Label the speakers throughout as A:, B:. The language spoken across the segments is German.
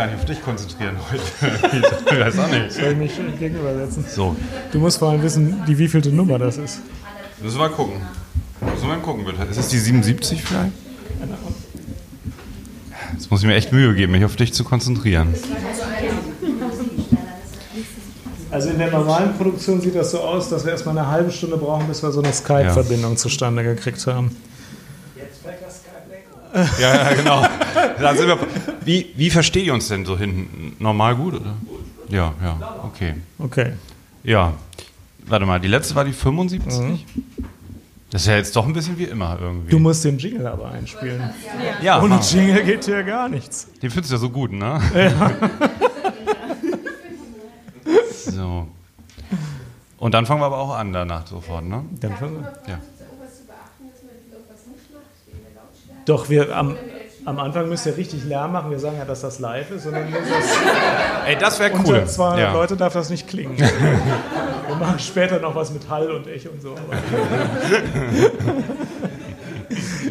A: gar nicht auf dich konzentrieren heute. ich weiß auch nicht.
B: Soll ich mich gegenübersetzen?
A: So,
B: Du musst vor allem wissen, die wievielte Nummer das ist.
A: müssen wir mal gucken. Müssen wir mal gucken, bitte. Ist es die 77 vielleicht? Jetzt muss ich mir echt Mühe geben, mich auf dich zu konzentrieren.
B: Also in der normalen Produktion sieht das so aus, dass wir erstmal eine halbe Stunde brauchen, bis wir so eine Skype-Verbindung zustande gekriegt haben.
A: Ja, ja genau. Wir, wie, wie versteht ihr uns denn so hinten? Normal gut, oder? Ja, ja, okay.
B: Okay.
A: Ja, warte mal, die letzte war die 75? Das ist ja jetzt doch ein bisschen wie immer irgendwie.
B: Du musst den Jingle aber einspielen.
A: ja,
B: Ohne. Jingle geht hier gar nichts.
A: Den findest du ja so gut, ne? so. Und dann fangen wir aber auch an danach sofort, ne?
B: Dann fangen wir.
A: Ja.
B: Doch, wir am, am Anfang müsst ihr richtig Lärm machen. Wir sagen ja, dass das live ist. Und dann muss das
A: Ey, das wäre cool.
B: unter 200
A: ja.
B: Leute darf das nicht klingen. wir machen später noch was mit Hall und Echo und so.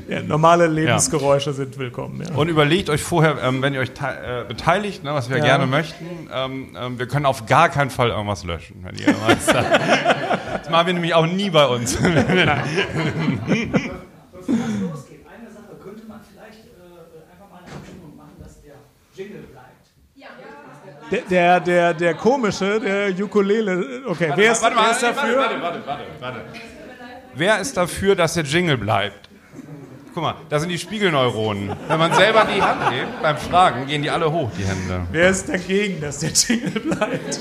B: ja, normale Lebensgeräusche sind willkommen. Ja.
A: Und überlegt euch vorher, ähm, wenn ihr euch äh, beteiligt, ne, was wir
B: Ja.
A: gerne möchten, ähm, ähm, wir können auf gar keinen Fall irgendwas löschen. Wenn ihr das machen wir nämlich auch nie bei uns.
C: Bevor es losgeht, eine Sache könnte man vielleicht äh, einfach mal eine Abstimmung machen, dass der Jingle bleibt.
B: Der, der, der, der komische, der Ukulele. Okay, wer ist,
A: Warte
B: wer ist
A: warte,
B: dafür?
A: Warte, warte, warte, warte. Wer ist dafür, dass der Jingle bleibt? Guck mal, da sind die Spiegelneuronen. Wenn man selber die Hand hebt, beim Fragen, gehen die alle hoch, die Hände.
B: Wer ist dagegen, dass der Jingle bleibt?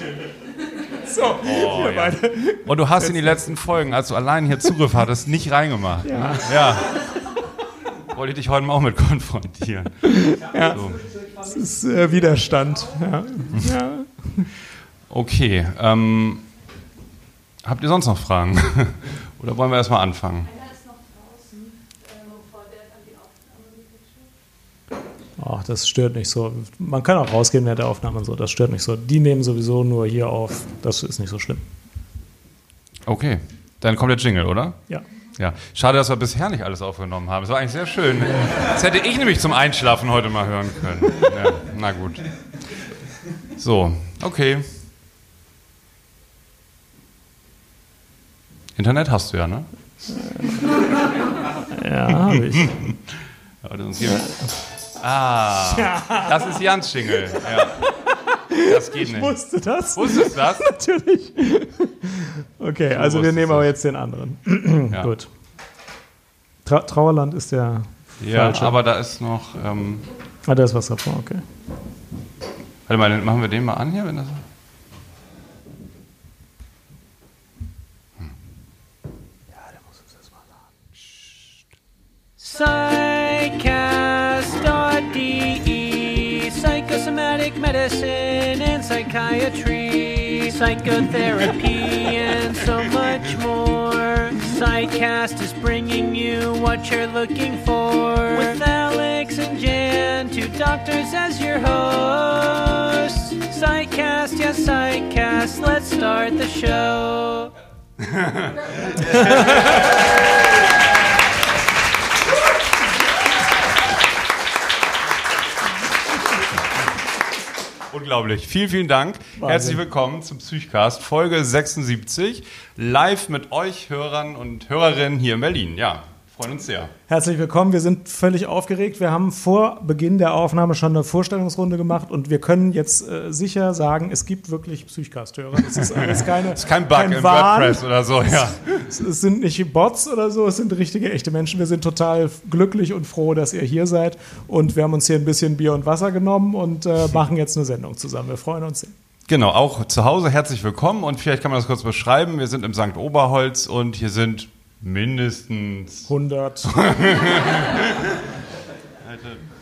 B: So,
A: Oh,
B: wir beide.
A: Und du hast in die letzten Folgen, als du allein hier Zugriff hattest, nicht reingemacht. Ja. ja. Wollte ich dich heute mal auch mit konfrontieren.
B: Ja.
A: So.
B: Das ist äh, Widerstand. Ja. Ja.
A: Okay. Ähm, habt ihr sonst noch Fragen? Oder wollen wir erstmal anfangen?
B: Ach, das stört nicht so. Man kann auch rausgehen während der Aufnahme und so. Das stört nicht so. Die nehmen sowieso nur hier auf. Das ist nicht so schlimm.
A: Okay. Dann kommt der Jingle, oder?
B: Ja.
A: Ja. Schade, dass wir bisher nicht alles aufgenommen haben. Es war eigentlich sehr schön. Das hätte ich nämlich zum Einschlafen heute mal hören können. Ja, na gut. So, okay. Internet hast du ja, ne?
B: Ja, habe ich.
A: Aber sonst hier- Ah, das ist Jans Jingle. Ja. Das geht nicht.
B: Wusste das?
A: Wusstest du das?
B: Natürlich. Okay, also wir nehmen aber
A: es.
B: jetzt den anderen.
A: Ja.
B: Gut. Tra Trauerland ist der
A: Ja,
B: falsche.
A: aber da ist noch. Ähm,
B: Ah, da ist was davor, okay.
A: warte mal, dann machen wir den mal an hier, wenn das.
D: Psychcast.de Psychosomatic medicine and psychiatry, psychotherapy, and so much more. Psychcast is bringing you what you're looking for. With Alex and Jan, two doctors as your hosts. Psychcast, yes, Psychcast. Let's start the show.
A: Unglaublich. Vielen, vielen Dank. Herzlich willkommen zum Psychcast, Folge 76. Live mit euch Hörern und Hörerinnen hier in Berlin. Ja, freuen uns sehr.
B: Herzlich willkommen. Wir sind völlig aufgeregt. Wir haben vor Beginn der Aufnahme schon eine Vorstellungsrunde gemacht und wir können jetzt äh, sicher sagen, es gibt wirklich Psychcast-Hörer. Es ist alles keine,
A: Ist kein Bug im
B: Wahn.
A: WordPress oder so, ja.
B: Es, es sind nicht Bots oder so, es sind richtige, echte Menschen. Wir sind total glücklich und froh, dass ihr hier seid. Und wir haben uns hier ein bisschen Bier und Wasser genommen und äh, machen jetzt eine Sendung zusammen. Wir freuen uns sehr.
A: Genau, auch zu Hause herzlich willkommen und vielleicht kann man das kurz beschreiben. Wir sind im St. Oberholz und hier sind mindestens
B: 100.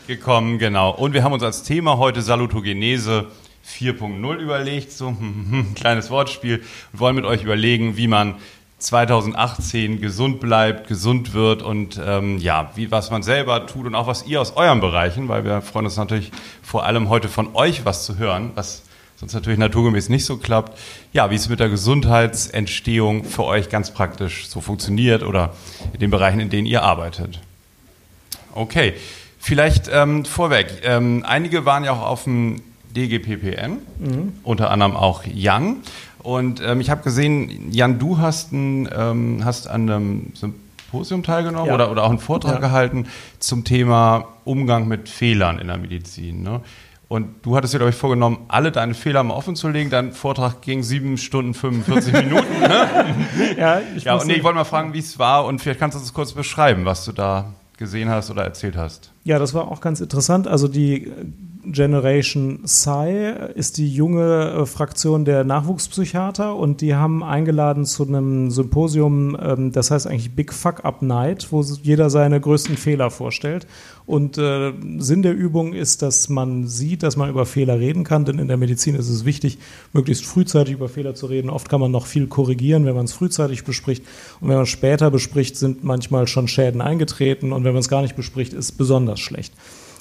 A: gekommen, genau. Und wir haben uns als Thema heute Salutogenese 4.0 überlegt, so ein kleines Wortspiel, und wollen mit euch überlegen, wie man 2018 gesund bleibt, gesund wird und ähm, ja, wie, was man selber tut und auch was ihr aus euren Bereichen, weil wir freuen uns natürlich vor allem heute von euch was zu hören, was sonst natürlich naturgemäß nicht so klappt. Ja, wie es mit der Gesundheitsentstehung für euch ganz praktisch so funktioniert oder in den Bereichen, in denen ihr arbeitet. Okay, vielleicht ähm, vorweg. Ähm, einige waren ja auch auf dem DGPPN, unter anderem auch Young. Und ähm, ich habe gesehen, Jan, du hast, ein, ähm, hast an einem Symposium teilgenommen
B: Ja.
A: oder, oder auch einen Vortrag
B: Ja.
A: gehalten zum Thema Umgang mit Fehlern in der Medizin. Ne? Und du hattest dir, glaube ich, vorgenommen, alle deine Fehler mal offen zu legen. Dein Vortrag ging sieben Stunden 45 Minuten. Ne?
B: Ja, ich
A: Ja, und nee, ich wollte mal fragen, wie es war und vielleicht kannst du das kurz beschreiben, was du da gesehen hast oder erzählt hast.
B: Ja, das war auch ganz interessant. Also die Generation Psi ist die junge äh, Fraktion der Nachwuchspsychiater und die haben eingeladen zu einem Symposium, ähm, das heißt eigentlich Big Fuck Up Night, wo jeder seine größten Fehler vorstellt. Und äh, Sinn der Übung ist, dass man sieht, dass man über Fehler reden kann, denn in der Medizin ist es wichtig, möglichst frühzeitig über Fehler zu reden. Oft kann man noch viel korrigieren, wenn man es frühzeitig bespricht. Und wenn man es später bespricht, sind manchmal schon Schäden eingetreten. Und wenn man es gar nicht bespricht, ist es besonders schlecht.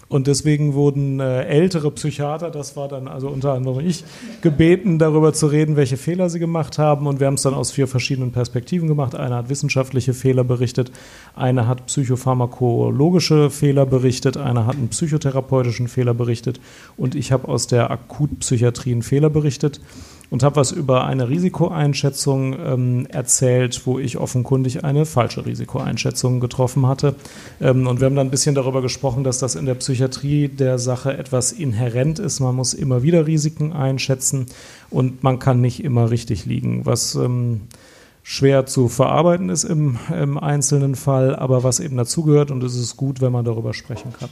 B: Und deswegen wurden äh, ältere Psychiater, das war dann also unter anderem ich, gebeten, darüber zu reden, welche Fehler sie gemacht haben. Und wir haben es dann aus vier verschiedenen Perspektiven gemacht. Einer hat wissenschaftliche Fehler berichtet, einer hat psychopharmakologische Fehler berichtet, einer hat einen psychotherapeutischen Fehler berichtet und ich habe aus der Akutpsychiatrie einen Fehler berichtet und habe was über eine Risikoeinschätzung ähm, erzählt, wo ich offenkundig eine falsche Risikoeinschätzung getroffen hatte. Ähm, und wir haben dann ein bisschen darüber gesprochen, dass das in der Psychiatrie der Sache etwas inhärent ist. Man muss immer wieder Risiken einschätzen und man kann nicht immer richtig liegen, was ähm, schwer zu verarbeiten ist im, im einzelnen Fall, aber was eben dazugehört und es ist gut, wenn man darüber sprechen kann.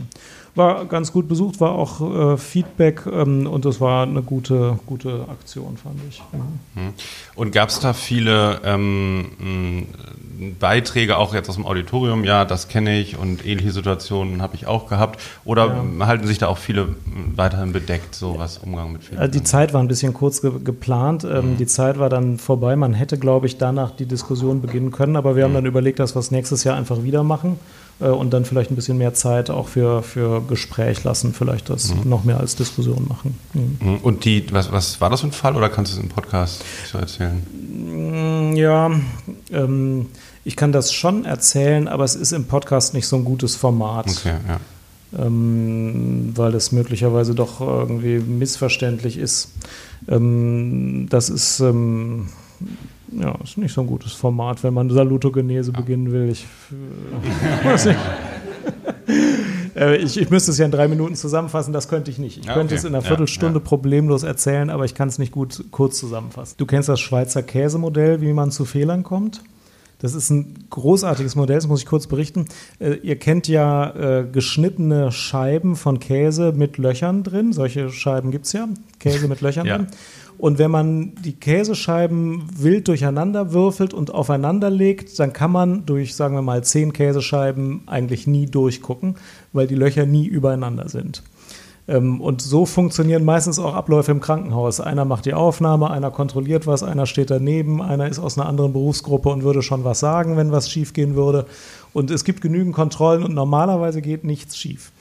B: War ganz gut besucht, war auch äh, Feedback ähm, und es war eine gute, gute Aktion, fand ich. Mhm.
A: Hm. Und gab es da viele ähm, Beiträge, auch jetzt aus dem Auditorium, ja, das kenne ich und ähnliche Situationen habe ich auch gehabt? Oder
B: Ja.
A: halten sich da auch viele weiterhin bedeckt, so was Umgang mit Fehlern?
B: Die Zeit war ein bisschen kurz ge geplant. Ähm, Die Zeit war dann vorbei. Man hätte, glaube ich, danach die Diskussion beginnen können. Aber wir haben dann überlegt, dass wir es nächstes Jahr einfach wieder machen äh, und dann vielleicht ein bisschen mehr Zeit auch für, für Gespräch lassen. Vielleicht das noch mehr als Diskussion machen. Mhm.
A: Hm. Und die, was, was war das für ein Fall oder kannst du es im Podcast so erzählen?
B: Mm, Ja, ähm, ich kann das schon erzählen, aber es ist im Podcast nicht so ein gutes Format.
A: Okay, ja.
B: ähm, weil es möglicherweise doch irgendwie missverständlich ist. Ähm, das ist, ähm, ja, ist nicht so ein gutes Format, wenn man Salutogenese beginnen will. Ich, weiß nicht. Äh, Ich, ich müsste es ja in drei Minuten zusammenfassen, das könnte ich nicht. Ich
A: Ja,
B: könnte
A: okay.
B: es in einer
A: Ja,
B: Viertelstunde
A: ja.
B: problemlos erzählen, aber ich kann es nicht gut kurz zusammenfassen. Du kennst das Schweizer Käsemodell, wie man zu Fehlern kommt? Das ist ein großartiges Modell, das muss ich kurz berichten. Äh, ihr kennt ja äh, geschnittene Scheiben von Käse mit Löchern drin. Solche Scheiben gibt es ja. Käse mit Löchern
A: Ja.
B: drin. Und wenn man die Käsescheiben wild durcheinander würfelt und aufeinander legt, dann kann man durch, sagen wir mal, zehn Käsescheiben eigentlich nie durchgucken, weil die Löcher nie übereinander sind. Ähm, Und so funktionieren meistens auch Abläufe im Krankenhaus. Einer macht die Aufnahme, einer kontrolliert was, einer steht daneben, einer ist aus einer anderen Berufsgruppe und würde schon was sagen, wenn was schiefgehen würde. Und es gibt genügend Kontrollen und normalerweise geht nichts schief.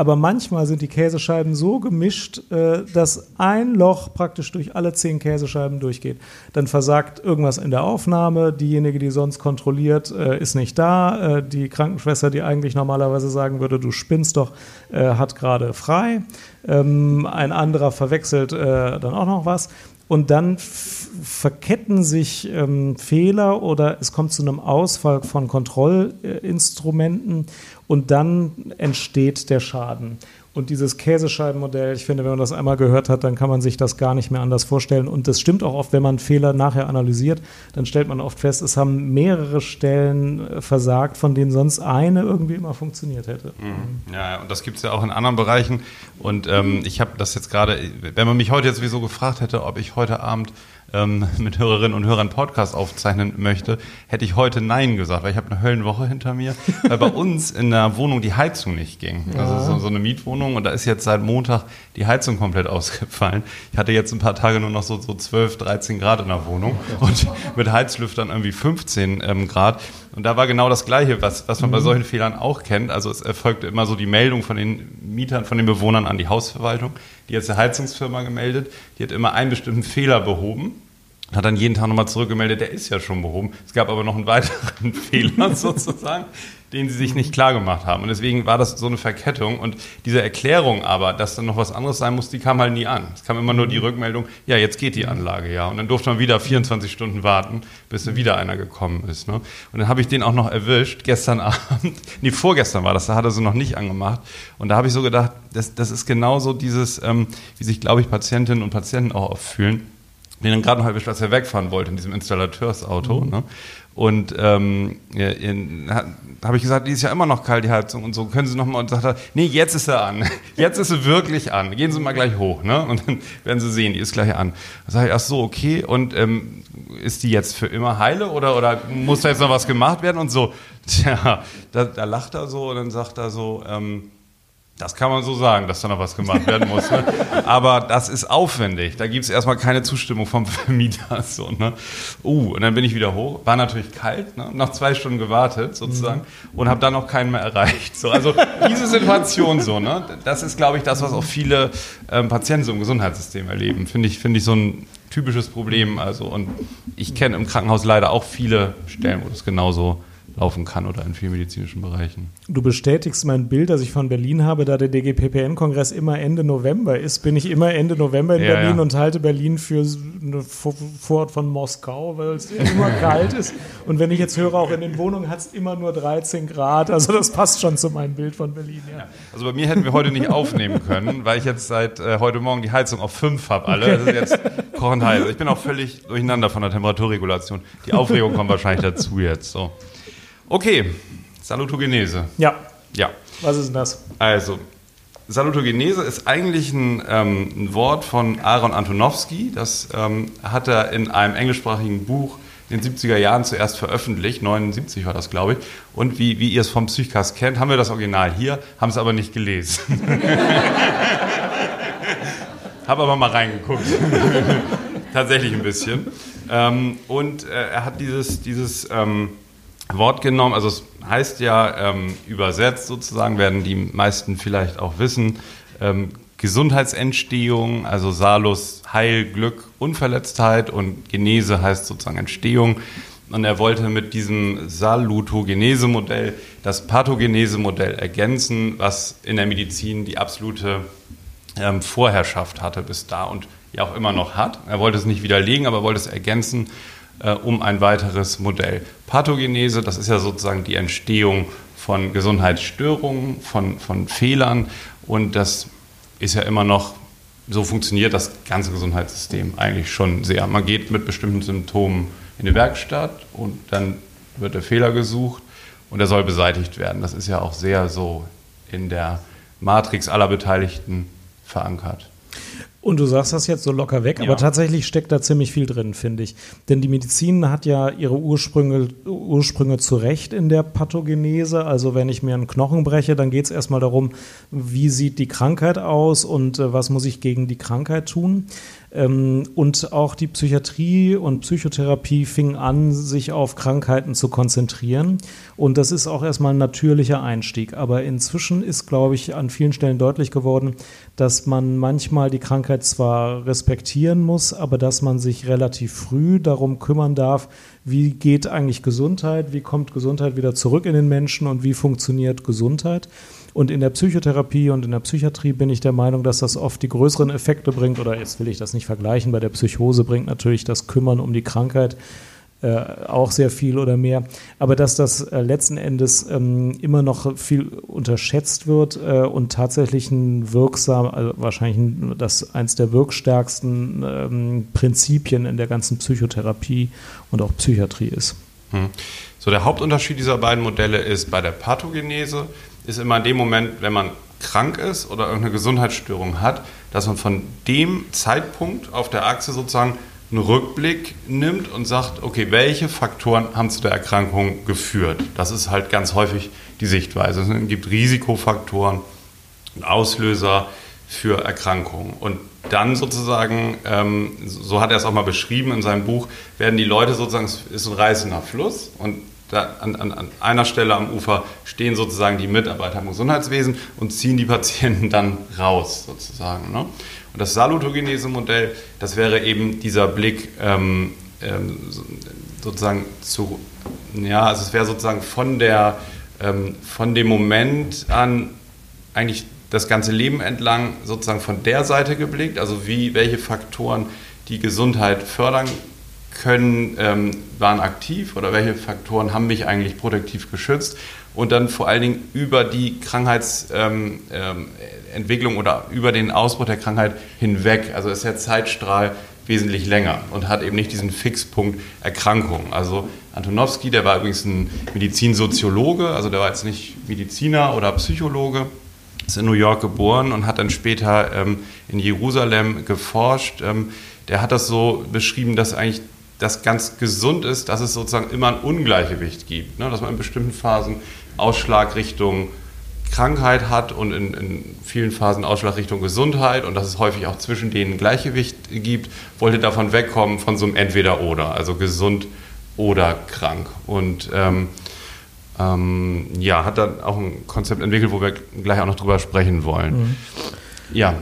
B: Aber manchmal sind die Käsescheiben so gemischt, äh, dass ein Loch praktisch durch alle zehn Käsescheiben durchgeht. Dann versagt irgendwas in der Aufnahme, diejenige, die sonst kontrolliert, äh, ist nicht da. Äh, Die Krankenschwester, die eigentlich normalerweise sagen würde, du spinnst doch, hat gerade frei. Ähm, Ein anderer verwechselt dann auch noch was. Und dann verketten sich ähm, Fehler oder es kommt zu einem Ausfall von Kontrollinstrumenten und dann entsteht der Schaden. Und dieses Käsescheibenmodell, ich finde, wenn man das einmal gehört hat, dann kann man sich das gar nicht mehr anders vorstellen. Und das stimmt auch oft, wenn man Fehler nachher analysiert, dann stellt man oft fest, es haben mehrere Stellen äh, versagt, von denen sonst eine irgendwie immer funktioniert hätte.
A: Mhm. Ja, und das gibt es ja auch in anderen Bereichen. Und ähm, ich habe das jetzt gerade, wenn man mich heute jetzt sowieso gefragt hätte, ob ich heute Abend ähm, mit Hörerinnen und Hörern Podcast aufzeichnen möchte, hätte ich heute Nein gesagt, weil ich habe eine Höllenwoche hinter mir, weil bei uns in der Wohnung die Heizung nicht ging. Also so, so eine Mietwohnung und da ist jetzt seit Montag die Heizung komplett ausgefallen. Ich hatte jetzt ein paar Tage nur noch so, so 12, 13 Grad in der Wohnung und mit Heizlüftern irgendwie 15 ähm, Grad. Und da war genau das Gleiche, was, was man bei solchen Fehlern auch kennt. Also es erfolgte immer so die Meldung von den Mietern, von den Bewohnern an die Hausverwaltung. Die hat der Heizungsfirma gemeldet. Die hat immer einen bestimmten Fehler behoben. Hat dann jeden Tag nochmal zurückgemeldet, der ist ja schon behoben. Es gab aber noch einen weiteren Fehler sozusagen, den sie sich nicht klar gemacht haben. Und deswegen war das so eine Verkettung. Und diese Erklärung aber, dass dann noch was anderes sein muss, die kam halt nie an. Es kam immer nur die Rückmeldung, ja, jetzt geht die Anlage ja. Und dann durfte man wieder 24 Stunden warten, bis wieder einer gekommen ist. Ne? Und dann habe ich den auch noch erwischt, gestern Abend, nee, vorgestern war das, da hat er sie noch nicht angemacht. Und da habe ich so gedacht, das, das ist genauso dieses, ähm, wie sich, glaube ich, Patientinnen und Patienten auch oft fühlen den dann gerade noch als er wegfahren wollte in diesem Installateursauto. Mhm. Ne? Und ähm, habe ich gesagt, die ist ja immer noch kalt, die Heizung und so. Können Sie noch mal? Und sagt er, nee, jetzt ist er an. Jetzt ist sie wirklich an. Gehen Sie mal gleich hoch, ne? Und dann werden Sie sehen, die ist gleich an. Da sage ich, ach so, okay. Und ähm, ist die jetzt für immer heile oder, oder muss da jetzt noch was gemacht werden? Und so, tja, da, da lacht er so und dann sagt er so, ähm, das kann man so sagen, dass da noch was gemacht werden muss. Ne? Aber das ist aufwendig. Da gibt es erstmal keine Zustimmung vom Vermieter. So, ne? Uh, und dann bin ich wieder hoch. War natürlich kalt, ne? nach zwei Stunden gewartet sozusagen mhm. und habe dann noch keinen mehr erreicht. So, also diese Situation so, ne? das ist, glaube ich, das, was auch viele ähm, Patienten so im Gesundheitssystem erleben. Finde ich, find ich so ein typisches Problem. Also, und ich kenne im Krankenhaus leider auch viele Stellen, wo das genauso ist laufen kann oder in vielen medizinischen Bereichen.
B: Du bestätigst mein Bild, das ich von Berlin habe, da der DGPPN-Kongress immer Ende November ist, bin ich immer Ende November in ja, Berlin ja. und halte Berlin für eine Vorort von Moskau, weil es immer kalt ist. Und wenn ich jetzt höre, auch in den Wohnungen hat es immer nur 13 Grad. Also das passt schon zu meinem Bild von Berlin. Ja.
A: Also bei mir hätten wir heute nicht aufnehmen können, weil ich jetzt seit äh, heute Morgen die Heizung auf 5 habe alle. Das ist jetzt kochend heiß. Ich bin auch völlig durcheinander von der Temperaturregulation. Die Aufregung kommt wahrscheinlich dazu jetzt. So. Okay, Salutogenese.
B: Ja.
A: Ja.
B: Was ist denn das?
A: Also, Salutogenese ist eigentlich ein, ähm, ein Wort von Aaron Antonowski. Das ähm, hat er in einem englischsprachigen Buch in den 70er Jahren zuerst veröffentlicht. 79 war das, glaube ich. Und wie, wie ihr es vom Psychcast kennt, haben wir das Original hier, haben es aber nicht gelesen. Habe aber mal reingeguckt. Tatsächlich ein bisschen. Ähm, und äh, er hat dieses, dieses ähm, Wort genommen. Also es heißt ja ähm, übersetzt sozusagen, werden die meisten vielleicht auch wissen, ähm, Gesundheitsentstehung, also Salus Heil, Glück, Unverletztheit und Genese heißt sozusagen Entstehung. Und er wollte mit diesem Salutogenese-Modell das Pathogenese-Modell ergänzen, was in der Medizin die absolute ähm, Vorherrschaft hatte bis da und ja auch immer noch hat. Er wollte es nicht widerlegen, aber wollte es ergänzen äh, um ein weiteres Modell. Pathogenese, das ist ja sozusagen die Entstehung von Gesundheitsstörungen, von, von Fehlern und das ist ja immer noch, so funktioniert das ganze Gesundheitssystem eigentlich schon sehr. Man geht mit bestimmten Symptomen in die Werkstatt und dann wird der Fehler gesucht und er soll beseitigt werden. Das ist ja auch sehr so in der Matrix aller Beteiligten verankert.
B: Und du sagst das jetzt so locker weg, ja. aber tatsächlich steckt da ziemlich viel drin, finde ich. Denn die Medizin hat ja ihre Ursprünge, Ursprünge zu Recht in der Pathogenese. Also wenn ich mir einen Knochen breche, dann geht es erstmal darum, wie sieht die Krankheit aus und äh, was muss ich gegen die Krankheit tun. Ähm, und auch die Psychiatrie und Psychotherapie fingen an, sich auf Krankheiten zu konzentrieren. Und das ist auch erstmal ein natürlicher Einstieg. Aber inzwischen ist, glaube ich, an vielen Stellen deutlich geworden, dass man manchmal die Krankheit zwar respektieren muss, aber dass man sich relativ früh darum kümmern darf, wie geht eigentlich Gesundheit, wie kommt Gesundheit wieder zurück in den Menschen und wie funktioniert Gesundheit. Und in der Psychotherapie und in der Psychiatrie bin ich der Meinung, dass das oft die größeren Effekte bringt, oder jetzt will ich das nicht vergleichen, bei der Psychose bringt natürlich das Kümmern um die Krankheit äh, auch sehr viel oder mehr, aber dass das äh, letzten Endes ähm, immer noch viel unterschätzt wird äh, und tatsächlich ein wirksam, also wahrscheinlich das eins der wirkstärksten ähm, Prinzipien in der ganzen Psychotherapie und auch Psychiatrie ist. Hm.
A: So, der Hauptunterschied dieser beiden Modelle ist bei der Pathogenese, ist immer in dem Moment, wenn man krank ist oder irgendeine Gesundheitsstörung hat, dass man von dem Zeitpunkt auf der Achse sozusagen einen Rückblick nimmt und sagt, okay, welche Faktoren haben zu der Erkrankung geführt? Das ist halt ganz häufig die Sichtweise. Es gibt Risikofaktoren, Auslöser für Erkrankungen. Und dann sozusagen, ähm, so hat er es auch mal beschrieben in seinem Buch, werden die Leute sozusagen, es ist ein reißender Fluss und da an, an, an, einer Stelle am Ufer stehen sozusagen die Mitarbeiter im Gesundheitswesen und ziehen die Patienten dann raus sozusagen. Ne? Und das Salutogenese-Modell, das wäre eben dieser Blick ähm, ähm, so- sozusagen zu, ja, also es wäre sozusagen von der, ähm, von dem Moment an eigentlich das ganze Leben entlang sozusagen von der Seite geblickt, also wie, welche Faktoren die Gesundheit fördern können, ähm, waren aktiv oder welche Faktoren haben mich eigentlich protektiv geschützt und dann vor allen Dingen über die Krankheitsentwicklung ähm, Entwicklung oder über den Ausbruch der Krankheit hinweg. Also ist der Zeitstrahl wesentlich länger und hat eben nicht diesen Fixpunkt Erkrankung. Also Antonowski, der war übrigens ein Medizinsoziologe, also der war jetzt nicht Mediziner oder Psychologe, ist in New York geboren und hat dann später ähm, in Jerusalem geforscht. Ähm, der hat das so beschrieben, dass eigentlich das ganz gesund ist, dass es sozusagen immer ein Ungleichgewicht gibt. Ne? Dass man in bestimmten Phasen Ausschlag Richtung Krankheit hat und in, in vielen Phasen Ausschlag Richtung Gesundheit und dass es häufig auch zwischen denen Gleichgewicht gibt, wollte davon wegkommen von so einem Entweder-Oder, also gesund oder krank. Und ähm, ähm, ja, hat dann auch ein Konzept entwickelt, wo wir gleich auch noch drüber sprechen wollen. Ja,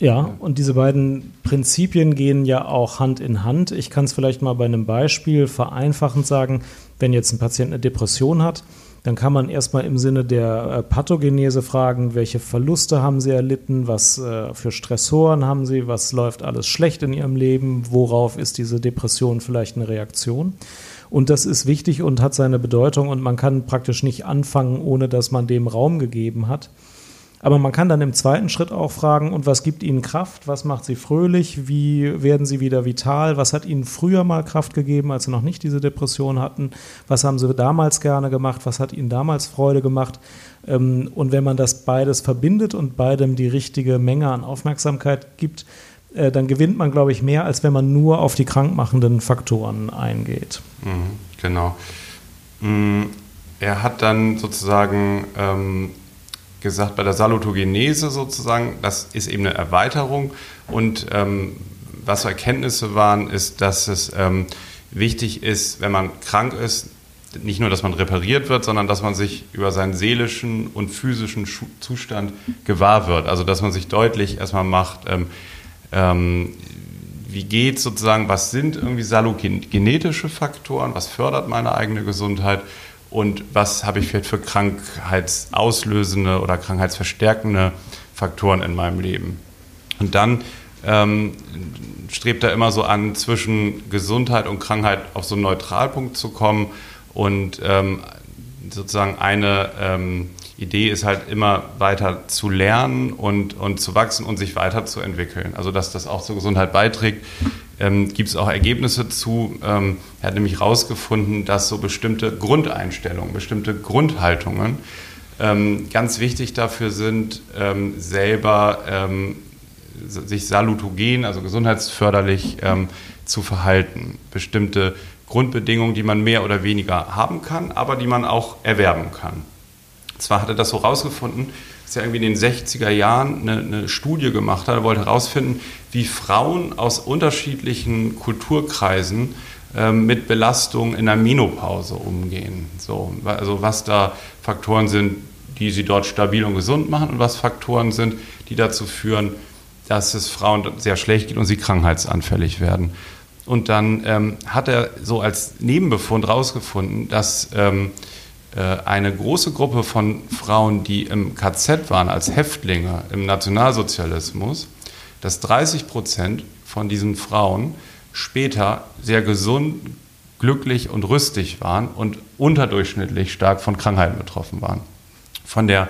B: Ja, und diese beiden Prinzipien gehen ja auch Hand in Hand. Ich kann es vielleicht mal bei einem Beispiel vereinfachend sagen, wenn jetzt ein Patient eine Depression hat, dann kann man erstmal im Sinne der äh, Pathogenese fragen, welche Verluste haben sie erlitten, was äh, für Stressoren haben sie, was läuft alles schlecht in ihrem Leben, worauf ist diese Depression vielleicht eine Reaktion. Und das ist wichtig und hat seine Bedeutung und man kann praktisch nicht anfangen, ohne dass man dem Raum gegeben hat. Aber man kann dann im zweiten Schritt auch fragen, und was gibt Ihnen Kraft? Was macht Sie fröhlich? Wie werden Sie wieder vital? Was hat Ihnen früher mal Kraft gegeben, als Sie noch nicht diese Depression hatten? Was haben Sie damals gerne gemacht? Was hat Ihnen damals Freude gemacht? Ähm, Und wenn man das beides verbindet und beidem die richtige Menge an Aufmerksamkeit gibt, äh, dann gewinnt man, glaube ich, mehr, als wenn man nur auf die krankmachenden Faktoren eingeht.
A: Mhm, genau. Mm, Er hat dann sozusagen ähm, gesagt, bei der Salutogenese sozusagen, das ist eben eine Erweiterung. Und ähm, was so Erkenntnisse waren, ist, dass es ähm, wichtig ist, wenn man krank ist, nicht nur, dass man repariert wird, sondern dass man sich über seinen seelischen und physischen Schu Zustand gewahr wird. Also dass man sich deutlich erstmal macht, ähm, ähm, wie geht sozusagen, was sind irgendwie salugenetische Faktoren, was fördert meine eigene Gesundheit und was habe ich vielleicht für krankheitsauslösende oder krankheitsverstärkende Faktoren in meinem Leben. Und dann ähm, strebt er immer so an, zwischen Gesundheit und Krankheit auf so einen Neutralpunkt zu kommen und ähm, sozusagen eine ähm, Idee ist halt immer weiter zu lernen und, und zu wachsen und sich weiterzuentwickeln. Also dass das auch zur Gesundheit beiträgt, ähm, gibt es auch Ergebnisse zu. Ähm, er hat nämlich herausgefunden, dass so bestimmte Grundeinstellungen, bestimmte Grundhaltungen ähm, ganz wichtig dafür sind, ähm, selber ähm, sich salutogen, also gesundheitsförderlich ähm, zu verhalten. Bestimmte Grundbedingungen, die man mehr oder weniger haben kann, aber die man auch erwerben kann. Zwar hat er das so rausgefunden, dass er irgendwie in den 60er Jahren eine, eine Studie gemacht hat. Er wollte herausfinden, wie Frauen aus unterschiedlichen Kulturkreisen ähm, mit Belastung in der Menopause umgehen. So, also was da Faktoren sind, die sie dort stabil und gesund machen und was Faktoren sind, die dazu führen, dass es Frauen sehr schlecht geht und sie krankheitsanfällig werden. Und dann ähm, hat er so als Nebenbefund herausgefunden, dass ähm, äh, eine große Gruppe von Frauen, die im KZ waren als Häftlinge im Nationalsozialismus, dass 30 Prozent von diesen Frauen später sehr gesund, glücklich und rüstig waren und unterdurchschnittlich stark von Krankheiten betroffen waren. Von der,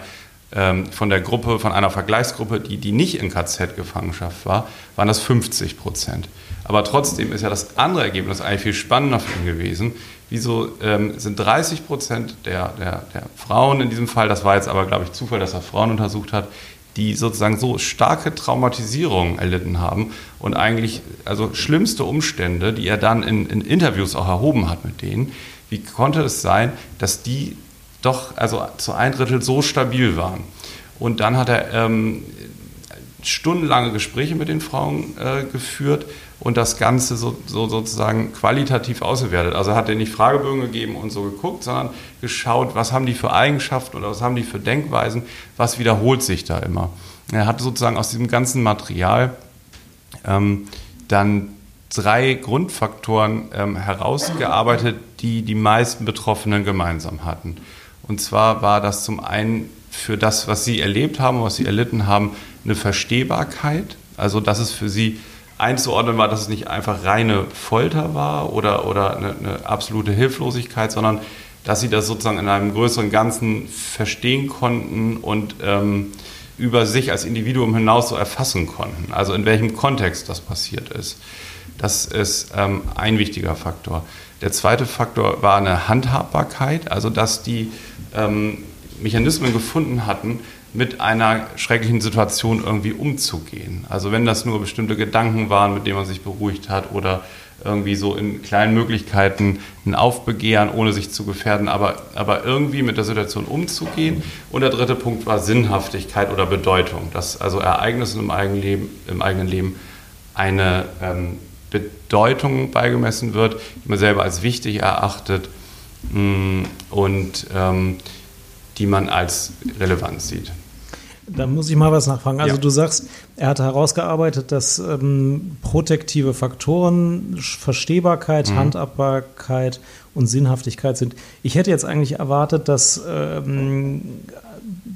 A: ähm, von der Gruppe, von einer Vergleichsgruppe, die, die nicht in KZ-Gefangenschaft war, waren das 50 Prozent. Aber trotzdem ist ja das andere Ergebnis eigentlich viel spannender für ihn gewesen. Wieso ähm, sind 30 Prozent der, der, der Frauen in diesem Fall, das war jetzt aber, glaube ich, Zufall, dass er Frauen untersucht hat, die sozusagen so starke Traumatisierungen erlitten haben und eigentlich, also schlimmste Umstände, die er dann in, in Interviews auch erhoben hat mit denen, wie konnte es sein, dass die doch also zu ein Drittel so stabil waren? Und dann hat er ähm, stundenlange Gespräche mit den Frauen äh, geführt und das Ganze so, so, sozusagen qualitativ ausgewertet. Also hat er nicht Fragebögen gegeben und so geguckt, sondern geschaut, was haben die für Eigenschaften oder was haben die für Denkweisen, was wiederholt sich da immer. Er hat sozusagen aus diesem ganzen Material ähm, dann drei Grundfaktoren ähm, herausgearbeitet, die die meisten Betroffenen gemeinsam hatten. Und zwar war das zum einen für das, was sie erlebt haben, was sie erlitten haben, eine Verstehbarkeit. Also, dass es für sie einzuordnen war, dass es nicht einfach reine Folter war oder, oder eine, eine absolute Hilflosigkeit, sondern dass sie das sozusagen in einem größeren Ganzen verstehen konnten und ähm, über sich als Individuum hinaus so erfassen konnten. Also in welchem Kontext das passiert ist. Das ist ähm, ein wichtiger Faktor. Der zweite Faktor war eine Handhabbarkeit, also dass die ähm, Mechanismen gefunden hatten, mit einer schrecklichen Situation irgendwie umzugehen. Also wenn das nur bestimmte Gedanken waren, mit denen man sich beruhigt hat oder irgendwie so in kleinen Möglichkeiten ein Aufbegehren, ohne sich zu gefährden, aber, aber irgendwie mit der Situation umzugehen. Und der dritte Punkt war Sinnhaftigkeit oder Bedeutung, dass also Ereignissen im eigenen Leben, im eigenen Leben eine ähm, Bedeutung beigemessen wird, die man selber als wichtig erachtet mm, und ähm, die man als relevant sieht.
B: Da muss ich mal was nachfragen. Also
A: Ja.
B: du sagst, er hat herausgearbeitet, dass ähm, protektive Faktoren, Verstehbarkeit, Handhabbarkeit und Sinnhaftigkeit sind. Ich hätte jetzt eigentlich erwartet, dass ähm,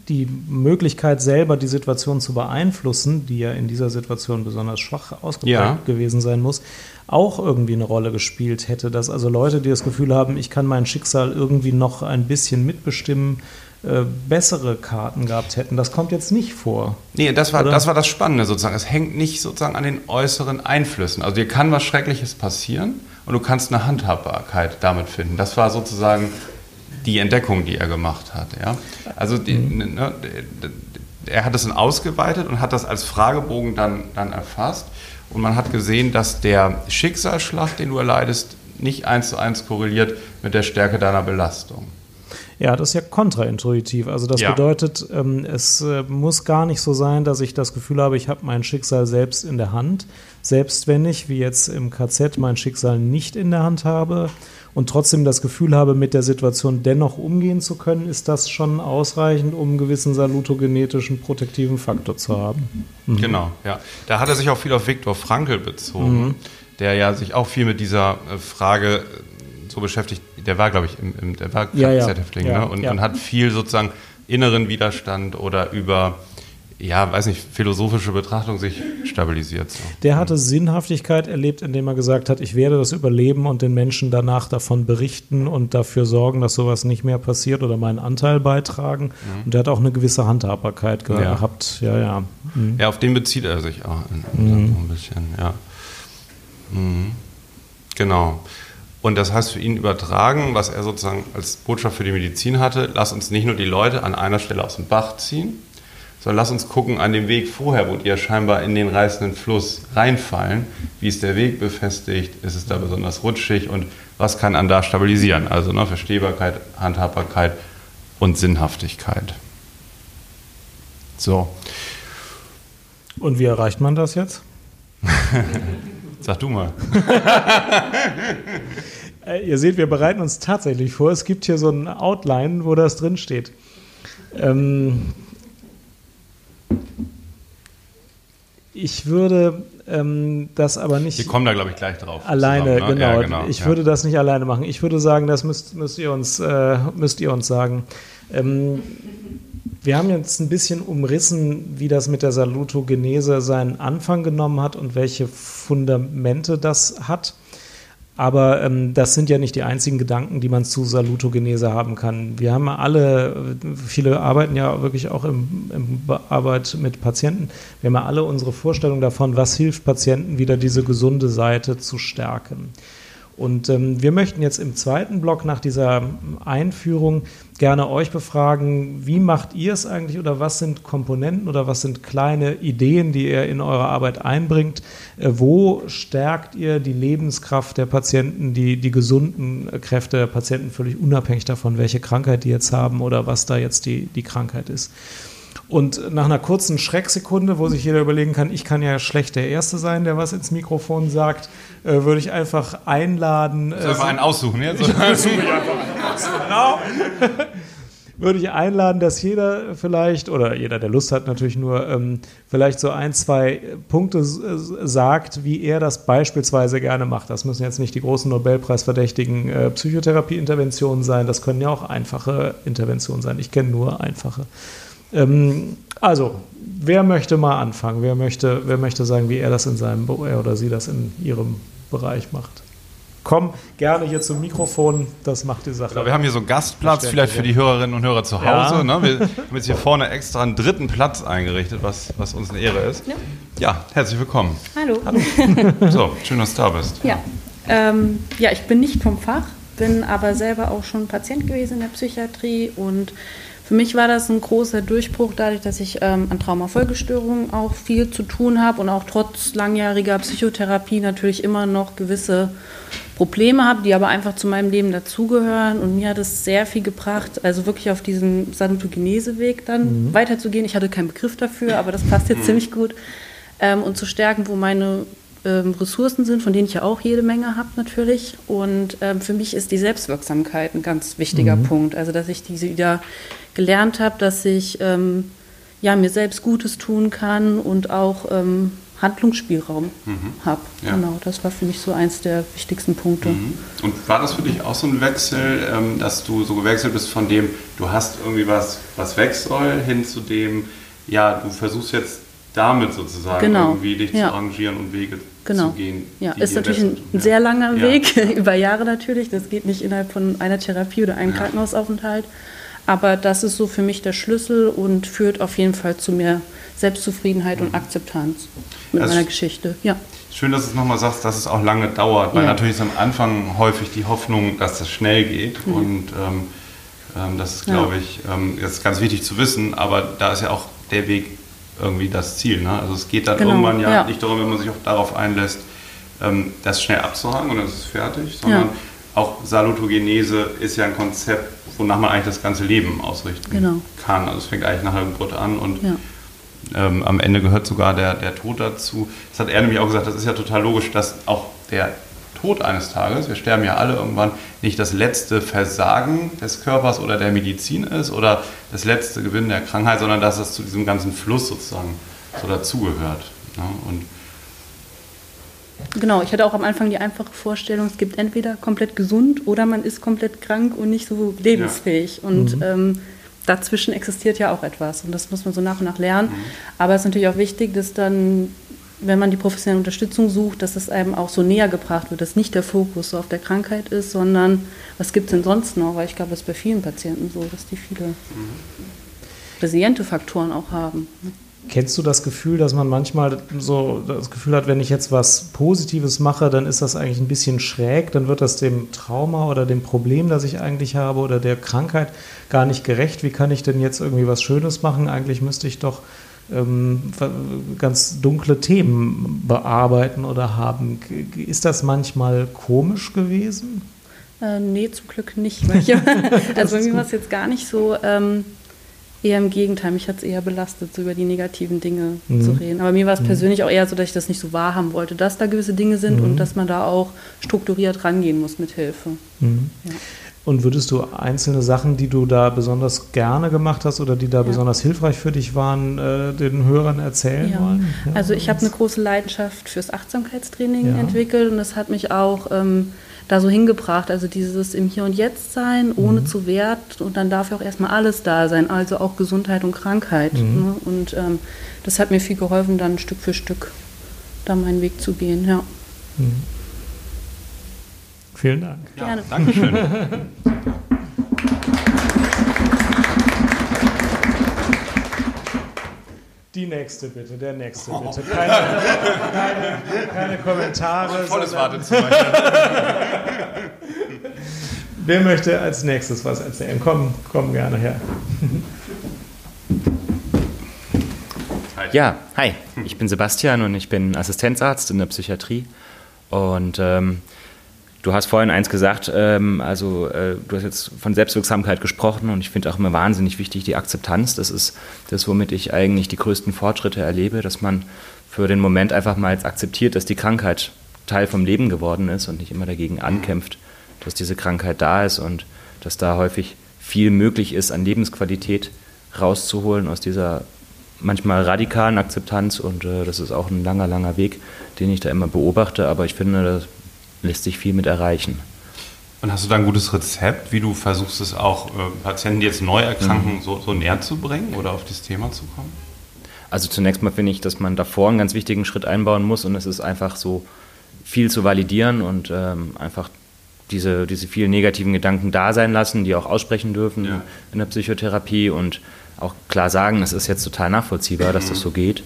B: die Möglichkeit selber die Situation zu beeinflussen, die ja in dieser Situation besonders schwach ausgeprägt
A: Ja.
B: gewesen sein muss, auch irgendwie eine Rolle gespielt hätte. Dass also Leute, die das Gefühl haben, ich kann mein Schicksal irgendwie noch ein bisschen mitbestimmen, äh, bessere Karten gehabt hätten. Das kommt jetzt nicht vor.
A: Nee, das war,
B: Oder?
A: das war das Spannende sozusagen. Es hängt nicht sozusagen an den äußeren Einflüssen. Also dir kann was Schreckliches passieren und du kannst eine Handhabbarkeit damit finden. Das war sozusagen die Entdeckung, die er gemacht hat. Ja? Also die, ne, er hat es dann ausgeweitet und hat das als Fragebogen dann, dann erfasst. Und man hat gesehen, dass der Schicksalsschlag, den du erleidest, nicht eins zu eins korreliert mit der Stärke deiner Belastung.
B: Ja, das ist ja kontraintuitiv. Also das
A: Ja.
B: bedeutet, ähm, es äh, muss gar nicht so sein, dass ich das Gefühl habe, ich habe mein Schicksal selbst in der Hand. Selbst wenn ich, wie jetzt im KZ, mein Schicksal nicht in der Hand habe und trotzdem das Gefühl habe, mit der Situation dennoch umgehen zu können, ist das schon ausreichend, um einen gewissen salutogenetischen protektiven Faktor zu haben.
A: Genau, ja. Da hat er sich auch viel auf Viktor Frankl bezogen, der ja sich auch viel mit dieser äh, Frage so beschäftigt. Der war, glaube ich, im, im, der war
B: Ja, ja.
A: KZ-Häftling
B: Ja,
A: ne? und,
B: ja.
A: und hat viel sozusagen inneren Widerstand oder über, ja, weiß nicht, philosophische Betrachtung sich stabilisiert. So.
B: Der hatte Sinnhaftigkeit erlebt, indem er gesagt hat, ich werde das überleben und den Menschen danach davon berichten und dafür sorgen, dass sowas nicht mehr passiert oder meinen Anteil beitragen. Und er hat auch eine gewisse Handhabbarkeit
A: Ja.
B: gehabt. Ja, ja. Mhm.
A: Ja, auf den bezieht er sich auch in, in so ein bisschen, ja. Mhm. Genau. Und das heißt für ihn übertragen, was er sozusagen als Botschaft für die Medizin hatte, lass uns nicht nur die Leute an einer Stelle aus dem Bach ziehen, sondern lass uns gucken an dem Weg vorher, wo die ja scheinbar in den reißenden Fluss reinfallen. Wie ist der Weg befestigt? Ist es da besonders rutschig? Und was kann an da stabilisieren? Also ne, Verstehbarkeit, Handhabbarkeit und Sinnhaftigkeit. So,
B: Und wie erreicht man das jetzt?
A: sag du mal.
B: Äh, ihr seht, wir bereiten uns tatsächlich vor. Es gibt hier so ein Outline, wo das drin steht. Ähm ich würde ähm, das aber nicht.
A: Wir kommen da, glaube ich, gleich drauf.
B: Alleine,
A: zusammen,
B: genau.
A: ne? Ja,
B: Ich
A: ja.
B: würde das nicht alleine machen. Ich würde sagen, das müsst, müsst, ihr, uns, äh, müsst ihr uns sagen. Ähm, wir haben jetzt ein bisschen umrissen, wie das mit der Salutogenese seinen Anfang genommen hat und welche Fundamente das hat. Aber ähm, das sind ja nicht die einzigen Gedanken, die man zu Salutogenese haben kann. Wir haben alle, viele arbeiten ja wirklich auch im, im Be- Arbeit mit Patienten. Wir haben ja alle unsere Vorstellung davon, was hilft Patienten wieder diese gesunde Seite zu stärken. Und ähm, wir möchten jetzt im zweiten Block nach dieser Einführung gerne euch befragen, wie macht ihr es eigentlich oder was sind Komponenten oder was sind kleine Ideen, die ihr in eure Arbeit einbringt? Äh, wo stärkt ihr die Lebenskraft der Patienten, die, die gesunden Kräfte der Patienten, völlig unabhängig davon, welche Krankheit die jetzt haben oder was da jetzt die, die Krankheit ist? Und nach einer kurzen Schrecksekunde, wo sich jeder überlegen kann, ich kann ja schlecht der Erste sein, der was ins Mikrofon sagt, äh, würde ich einfach einladen.
A: Soll ich mal einen aussuchen jetzt?
B: Genau. würde ich einladen, dass jeder vielleicht, oder jeder, der Lust hat, natürlich nur, ähm, vielleicht so ein, zwei Punkte sagt, wie er das beispielsweise gerne macht. Das müssen jetzt nicht die großen Nobelpreisverdächtigen äh, Psychotherapie-Interventionen sein, das können ja auch einfache Interventionen sein. Ich kenne nur einfache. Ähm, also, wer möchte mal anfangen? Wer möchte, wer möchte sagen, wie er das in seinem, er oder sie das in ihrem Bereich macht? Komm gerne hier zum Mikrofon, das macht die Sache.
A: Genau, wir haben hier so einen Gastplatz, vielleicht für die Hörerinnen und Hörer zu Hause.
B: Ja.
A: Ne? Wir haben jetzt hier vorne extra einen dritten Platz eingerichtet, was, was uns eine Ehre ist.
E: Ja.
A: Ja, herzlich willkommen.
E: Hallo.
A: So, schön, dass du da bist.
E: Ja. Ähm, ja, ich bin nicht vom Fach, bin aber selber auch schon Patient gewesen in der Psychiatrie und für mich war das ein großer Durchbruch, dadurch, dass ich ähm, an Traumafolgestörungen auch viel zu tun habe und auch trotz langjähriger Psychotherapie natürlich immer noch gewisse Probleme habe, die aber einfach zu meinem Leben dazugehören. Und mir hat es sehr viel gebracht, also wirklich auf diesem Salutogenese-Weg dann weiterzugehen. Ich hatte keinen Begriff dafür, aber das passt jetzt ziemlich gut. Ähm, und zu stärken, wo meine ähm, Ressourcen sind, von denen ich ja auch jede Menge habe natürlich. Und ähm, für mich ist die Selbstwirksamkeit ein ganz wichtiger Punkt. Also dass ich diese wieder gelernt habe, dass ich ähm, ja, mir selbst Gutes tun kann und auch ähm, Handlungsspielraum habe.
A: Ja.
E: Genau, das war für mich so eins der wichtigsten Punkte.
A: Mhm. Und war das für dich auch so ein Wechsel, ähm, dass du so gewechselt bist von dem, du hast irgendwie was, was weg soll, hin zu dem, ja, du versuchst jetzt damit sozusagen
E: Genau,
A: irgendwie dich
E: ja.
A: zu arrangieren und Wege
E: Genau.
A: zu gehen.
E: Ja, ist natürlich ein, ein sehr langer
A: Ja.
E: Weg, über Jahre natürlich. Das geht nicht innerhalb von einer Therapie oder einem. Krankenhausaufenthalt. Aber das ist so für mich der Schlüssel und führt auf jeden Fall zu mehr Selbstzufriedenheit und Akzeptanz mit
A: Also-
E: meiner Geschichte. Ja,
A: Schön, dass du es nochmal sagst, dass es auch lange dauert, weil
E: Ja.
A: natürlich ist am Anfang häufig die Hoffnung, dass das schnell geht und ähm, ähm, das ist,
E: Ja.
A: glaube ich, ähm, ist ganz wichtig zu wissen, aber da ist ja auch der Weg irgendwie das Ziel. Ne? Also es geht dann
E: Genau,
A: irgendwann ja,
E: ja.
A: nicht darum, wenn man sich auch darauf einlässt, ähm, das schnell abzuhaken und dann ist es fertig, sondern
E: Ja.
A: auch Salutogenese ist ja ein Konzept, wonach man eigentlich das ganze Leben ausrichten
E: Genau.
A: kann. Also es fängt eigentlich nach der Geburt an und
E: ja.
A: ähm, am Ende gehört sogar der, der Tod dazu. Das hat er nämlich auch gesagt, das ist ja total logisch, dass auch der Tod eines Tages, wir sterben ja alle irgendwann, nicht das letzte Versagen des Körpers oder der Medizin ist oder das letzte Gewinn der Krankheit, sondern dass es zu diesem ganzen Fluss sozusagen so dazugehört. Ne? Und
E: Genau, ich hatte auch am Anfang die einfache Vorstellung, es gibt entweder komplett gesund oder man ist komplett krank und nicht so lebensfähig. Und ähm, dazwischen existiert ja auch etwas und das muss man so nach und nach lernen. Aber es ist natürlich auch wichtig, dass dann, wenn man die professionelle Unterstützung sucht, dass es einem auch so näher gebracht wird, dass nicht der Fokus so auf der Krankheit ist, sondern was gibt es denn sonst noch? Weil ich glaube, das ist bei vielen Patienten so, dass die viele resiliente Faktoren auch haben.
B: Kennst du das Gefühl, dass man manchmal so das Gefühl hat, wenn ich jetzt was Positives mache, dann ist das eigentlich ein bisschen schräg, dann wird das dem Trauma oder dem Problem, das ich eigentlich habe oder der Krankheit gar nicht gerecht. Wie kann ich denn jetzt irgendwie was Schönes machen? Eigentlich müsste ich doch ähm, ganz dunkle Themen bearbeiten oder haben. Ist das manchmal komisch gewesen?
E: Äh, nee, zum Glück nicht. Also bei mir war es jetzt gar nicht so. Ähm, eher im Gegenteil, mich hat es eher belastet, so über die negativen Dinge
B: Mhm.
E: zu reden. Aber mir war es persönlich auch eher so, dass ich das nicht so wahrhaben wollte, dass da gewisse Dinge sind
B: Mhm.
E: und dass man da auch strukturiert rangehen muss mit Hilfe.
B: Mhm.
E: Ja.
B: Und würdest du einzelne Sachen, die du da besonders gerne gemacht hast oder die da
E: Ja.
B: besonders hilfreich für dich waren, äh, den Hörern erzählen
E: Ja.
B: wollen? Ja.
E: Also ich habe eine große Leidenschaft fürs Achtsamkeitstraining entwickelt und das hat mich auch ähm, da so hingebracht. Also dieses im Hier und Jetzt sein, ohne
B: Mhm.
E: zu werten und dann darf ja auch erstmal alles da sein, also auch Gesundheit und Krankheit.
B: Mhm.
E: Ne? Und ähm, das hat mir viel geholfen, dann Stück für Stück da meinen Weg zu gehen. Ja.
B: Mhm. Vielen Dank.
A: ja,
E: Gerne.
A: Dankeschön.
B: Die nächste bitte, der nächste bitte. Keine, keine, keine Kommentare.
A: Volles Wartezimmer.
B: Wer möchte als nächstes was erzählen? Komm, komm gerne her.
F: Ja, hi, ich bin Sebastian und ich bin Assistenzarzt in der Psychiatrie. Und ähm, du hast vorhin eins gesagt, ähm, also äh, du hast jetzt von Selbstwirksamkeit gesprochen und ich finde auch immer wahnsinnig wichtig die Akzeptanz. Das ist das, womit ich eigentlich die größten Fortschritte erlebe, dass man für den Moment einfach mal jetzt akzeptiert, dass die Krankheit Teil vom Leben geworden ist und nicht immer dagegen ankämpft, dass diese Krankheit da ist und dass da häufig viel möglich ist an Lebensqualität rauszuholen aus dieser manchmal radikalen Akzeptanz und äh, das ist auch ein langer, langer Weg, den ich da immer beobachte, aber ich finde, lässt sich viel mit erreichen.
A: Und hast du da ein gutes Rezept, wie du versuchst es auch äh, Patienten, die jetzt neu erkranken, mhm. so, so näher zu bringen oder auf das Thema zu kommen?
F: Also zunächst mal finde ich, dass man davor einen ganz wichtigen Schritt einbauen muss und es ist einfach so viel zu validieren und ähm, einfach diese, diese vielen negativen Gedanken da sein lassen, die auch aussprechen dürfen ja. in der Psychotherapie und auch klar sagen, es ist jetzt total nachvollziehbar, dass das so geht.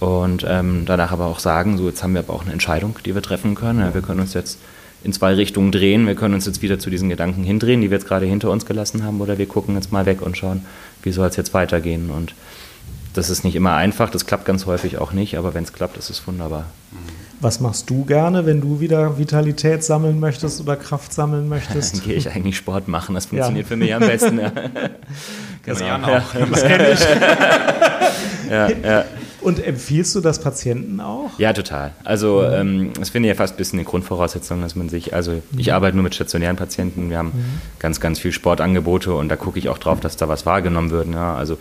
F: Und ähm, danach aber auch sagen, so jetzt haben wir aber auch eine Entscheidung, die wir treffen können. Ja, wir können uns jetzt in zwei Richtungen drehen. Wir können uns jetzt wieder zu diesen Gedanken hindrehen, die wir jetzt gerade hinter uns gelassen haben, oder wir gucken jetzt mal weg und schauen, wie soll es jetzt weitergehen. Und das ist nicht immer einfach, das klappt ganz häufig auch nicht, aber wenn es klappt, ist es wunderbar.
B: Was machst du gerne, wenn du wieder Vitalität sammeln möchtest oder Kraft sammeln möchtest?
F: Dann gehe ich eigentlich Sport machen, das funktioniert ja. für mich am besten. Ja.
A: genau. Ja, das kenne ich.
B: ja, ja. Und empfiehlst du das Patienten auch?
F: Ja, total. Also mhm. ähm, das finde ich ja fast ein bisschen eine Grundvoraussetzung, dass man sich, also ich mhm. arbeite nur mit stationären Patienten, wir haben mhm. ganz, ganz viel Sportangebote und da gucke ich auch drauf, dass da was wahrgenommen wird. Ja. Also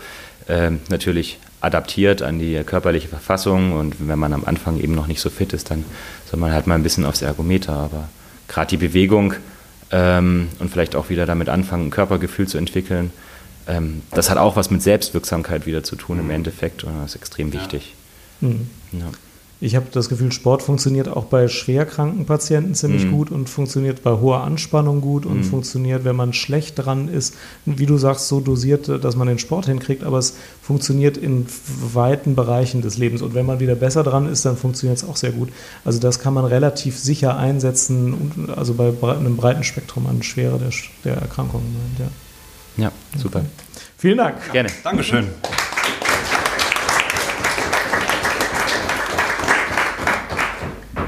F: äh, natürlich adaptiert an die körperliche Verfassung und wenn man am Anfang eben noch nicht so fit ist, dann soll man halt mal ein bisschen aufs Ergometer, aber gerade die Bewegung ähm, und vielleicht auch wieder damit anfangen, ein Körpergefühl zu entwickeln, ähm, das hat auch was mit Selbstwirksamkeit wieder zu tun im mhm. Endeffekt und das ist extrem wichtig. Mhm.
B: Ja. Ich habe das Gefühl, Sport funktioniert auch bei schwerkranken Patienten ziemlich mhm. gut und funktioniert bei hoher Anspannung gut und mhm. funktioniert, wenn man schlecht dran ist, wie du sagst, so dosiert, dass man den Sport hinkriegt, aber es funktioniert in weiten Bereichen des Lebens. Und wenn man wieder besser dran ist, dann funktioniert es auch sehr gut. Also das kann man relativ sicher einsetzen, also bei einem breiten Spektrum an Schwere der, der Erkrankungen. Ja.
F: Ja, super.
B: Vielen Dank.
F: Gerne.
A: Dankeschön.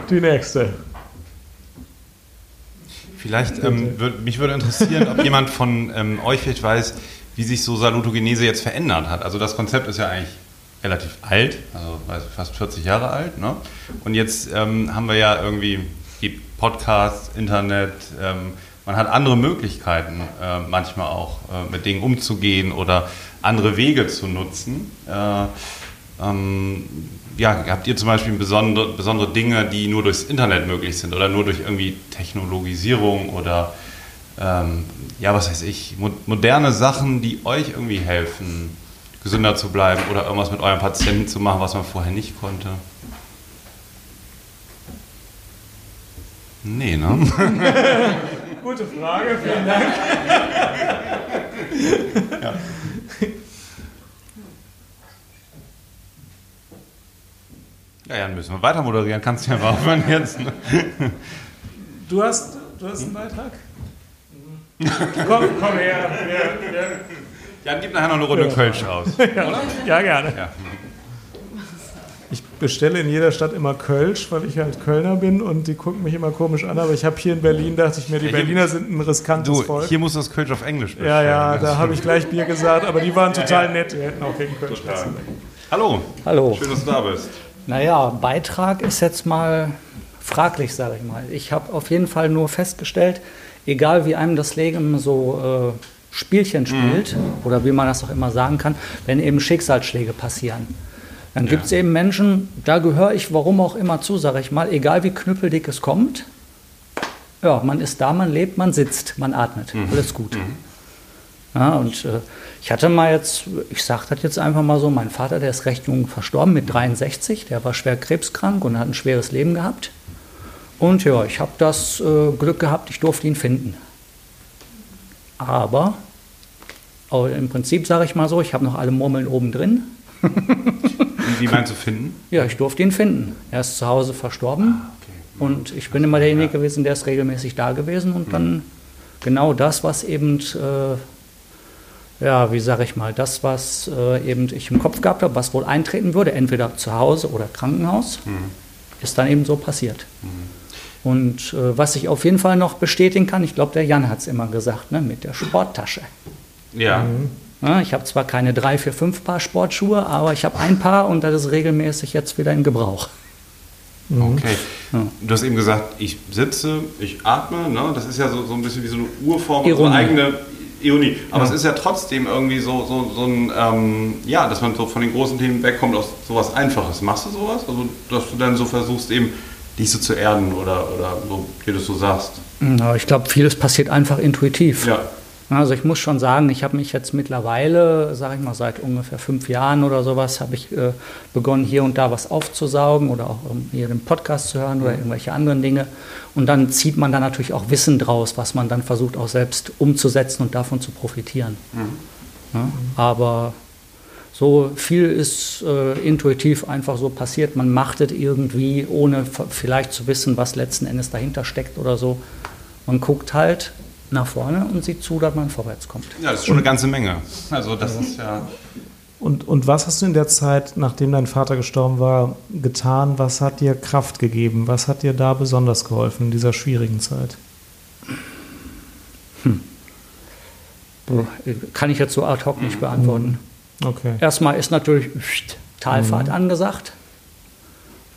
B: Die nächste.
A: Vielleicht, ähm, würd, mich würde interessieren, ob jemand von ähm, euch vielleicht weiß, wie sich so Salutogenese jetzt verändert hat. Also das Konzept ist ja eigentlich relativ alt, also fast 40 Jahre alt. Ne? Und jetzt ähm, haben wir ja irgendwie die Podcasts, Internet, ähm, man hat andere Möglichkeiten, äh, manchmal auch äh, mit Dingen umzugehen oder andere Wege zu nutzen. Äh, ähm, ja, habt ihr zum Beispiel besondere, besondere Dinge, die nur durchs Internet möglich sind oder nur durch irgendwie Technologisierung oder ähm, ja, was weiß ich, mo moderne Sachen, die euch irgendwie helfen, gesünder zu bleiben oder irgendwas mit euren Patienten zu machen, was man vorher nicht konnte? Nee, ne?
B: Gute Frage, vielen Dank. ja.
A: Ja, Jan, müssen wir weiter moderieren. Kannst du ja mal aufhören jetzt. Ne?
B: Du, hast, du hast einen Beitrag? komm, komm her. her, her.
A: Jan, gib nachher noch eine Runde ja. Kölsch aus.
B: ja, ja, gerne. Ja. Ich bestelle in jeder Stadt immer Kölsch, weil ich halt Kölner bin und die gucken mich immer komisch an. Aber ich habe hier in Berlin, dachte ich mir, die Berliner sind ein riskantes
A: du,
B: Volk.
A: Hier muss das Kölsch auf Englisch bestellen.
B: Ja, ja, da habe ich gleich Bier gesagt, aber die waren total nett. Die hätten auch gegen Kölsch
A: Hallo.
G: Hallo.
A: Schön, dass du da bist.
G: Naja, Beitrag ist jetzt mal fraglich, sage ich mal. Ich habe auf jeden Fall nur festgestellt, egal wie einem das Leben so äh, Spielchen spielt, mhm. oder wie man das auch immer sagen kann, wenn eben Schicksalsschläge passieren dann ja. gibt es eben Menschen, da gehöre ich warum auch immer zu, sage ich mal, egal wie knüppeldick es kommt. Ja, man ist da, man lebt, man sitzt, man atmet. Mhm. Alles gut. Mhm. Ja, und äh, ich hatte mal jetzt, ich sage das jetzt einfach mal so, mein Vater, der ist recht jung verstorben mit 63, der war schwer krebskrank und hat ein schweres Leben gehabt. Und ja, ich habe das äh, Glück gehabt, ich durfte ihn finden. Aber, aber im Prinzip sage ich mal so, ich habe noch alle Murmeln oben drin.
A: Wie meinst du finden?
G: Ja, ich durfte ihn finden. Er ist zu Hause verstorben ah, okay. und ich bin immer derjenige ja. gewesen, der ist regelmäßig da gewesen und mhm. dann genau das, was eben, äh, ja, wie sage ich mal, das, was äh, eben ich im Kopf gehabt habe, was wohl eintreten würde, entweder zu Hause oder Krankenhaus, mhm. ist dann eben so passiert. Mhm. Und äh, was ich auf jeden Fall noch bestätigen kann, ich glaube, der Jan hat es immer gesagt, ne, mit der Sporttasche.
A: Ja. Mhm.
G: Ich habe zwar keine drei, vier, fünf Paar Sportschuhe, aber ich habe ein Paar und das ist regelmäßig jetzt wieder in Gebrauch.
A: Mhm. Okay. Ja. Du hast eben gesagt, ich sitze, ich atme. Ne? Das ist ja so, so ein bisschen wie so eine Urform, so eine eigene Ironie. Aber
B: Ja.
A: es ist ja trotzdem irgendwie so, so, so ein, ähm, ja, dass man so von den großen Themen wegkommt aus sowas Einfaches. Machst du sowas? Also, dass du dann so versuchst, eben dich so zu erden oder, oder so, dir das so sagst.
G: Ja, ich glaube, vieles passiert einfach intuitiv.
A: Ja.
G: Also ich muss schon sagen, ich habe mich jetzt mittlerweile, sage ich mal, seit ungefähr fünf Jahren oder sowas, habe ich äh, begonnen, hier und da was aufzusaugen oder auch um hier den Podcast zu hören oder irgendwelche anderen Dinge. Und dann zieht man da natürlich auch Wissen draus, was man dann versucht auch selbst umzusetzen und davon zu profitieren. Ja, aber so viel ist äh, intuitiv einfach so passiert. Man macht es irgendwie, ohne vielleicht zu wissen, was letzten Endes dahinter steckt oder so. Man guckt halt nach vorne und sieht zu, dass man vorwärts kommt.
A: Ja, das ist schon eine ganze Menge. Also, das ist ja.
B: Und, und was hast du in der Zeit, nachdem dein Vater gestorben war, getan? Was hat dir Kraft gegeben? Was hat dir da besonders geholfen in dieser schwierigen Zeit?
G: Kann ich jetzt so ad hoc nicht beantworten.
B: Okay.
G: Erstmal ist natürlich Talfahrt angesagt.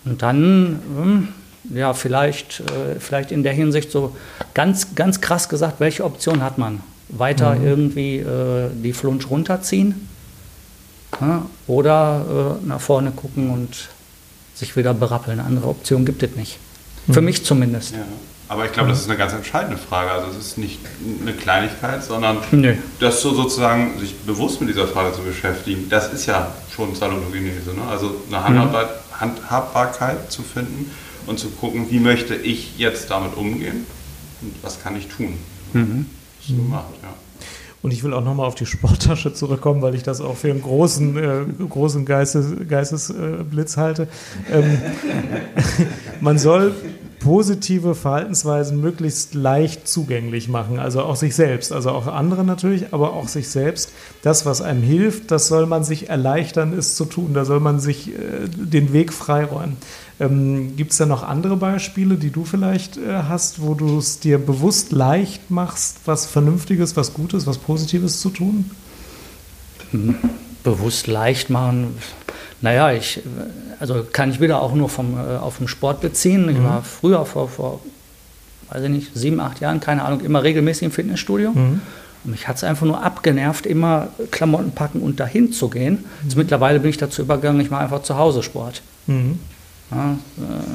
G: Und dann, hm, ja, vielleicht, äh, vielleicht in der Hinsicht so ganz, ganz krass gesagt, welche Option hat man? Weiter irgendwie äh, die Flunsch runterziehen ja, oder äh, nach vorne gucken und sich wieder berappeln. Eine andere Option gibt es nicht. Für mich zumindest.
A: ja. Aber ich glaube, das ist eine ganz entscheidende Frage. Also, es ist nicht eine Kleinigkeit, sondern
G: Nö.
A: das so sozusagen, sich bewusst mit dieser Frage zu beschäftigen, das ist ja schon Salutogenese. Ne? Also, eine Handhabbar Handhabbarkeit zu finden und zu gucken, wie möchte ich jetzt damit umgehen und was kann ich tun. Das ist gemacht, ja.
B: Und ich will auch nochmal auf die Sporttasche zurückkommen, weil ich das auch für einen großen, äh, großen Geistes, Geistesblitz halte. Ähm, man soll positive Verhaltensweisen möglichst leicht zugänglich machen, also auch sich selbst, also auch andere natürlich, aber auch sich selbst. Das, was einem hilft, das soll man sich erleichtern, es zu tun. Da soll man sich äh, den Weg freiräumen. Ähm, Gibt es da noch andere Beispiele, die du vielleicht äh, hast, wo du es dir bewusst leicht machst, was Vernünftiges, was Gutes, was Positives zu tun?
G: bewusst leicht machen. Naja, ich, also kann ich wieder auch nur vom, äh, auf den Sport beziehen. Ich war früher vor, vor, weiß ich nicht, sieben, acht Jahren, keine Ahnung, immer regelmäßig im Fitnessstudio. Und mich hat es einfach nur abgenervt, immer Klamotten packen und dahin zu gehen. Jetzt mittlerweile bin ich dazu übergegangen, ich mache einfach zu Hause Sport.
B: Mhm.
G: Ja,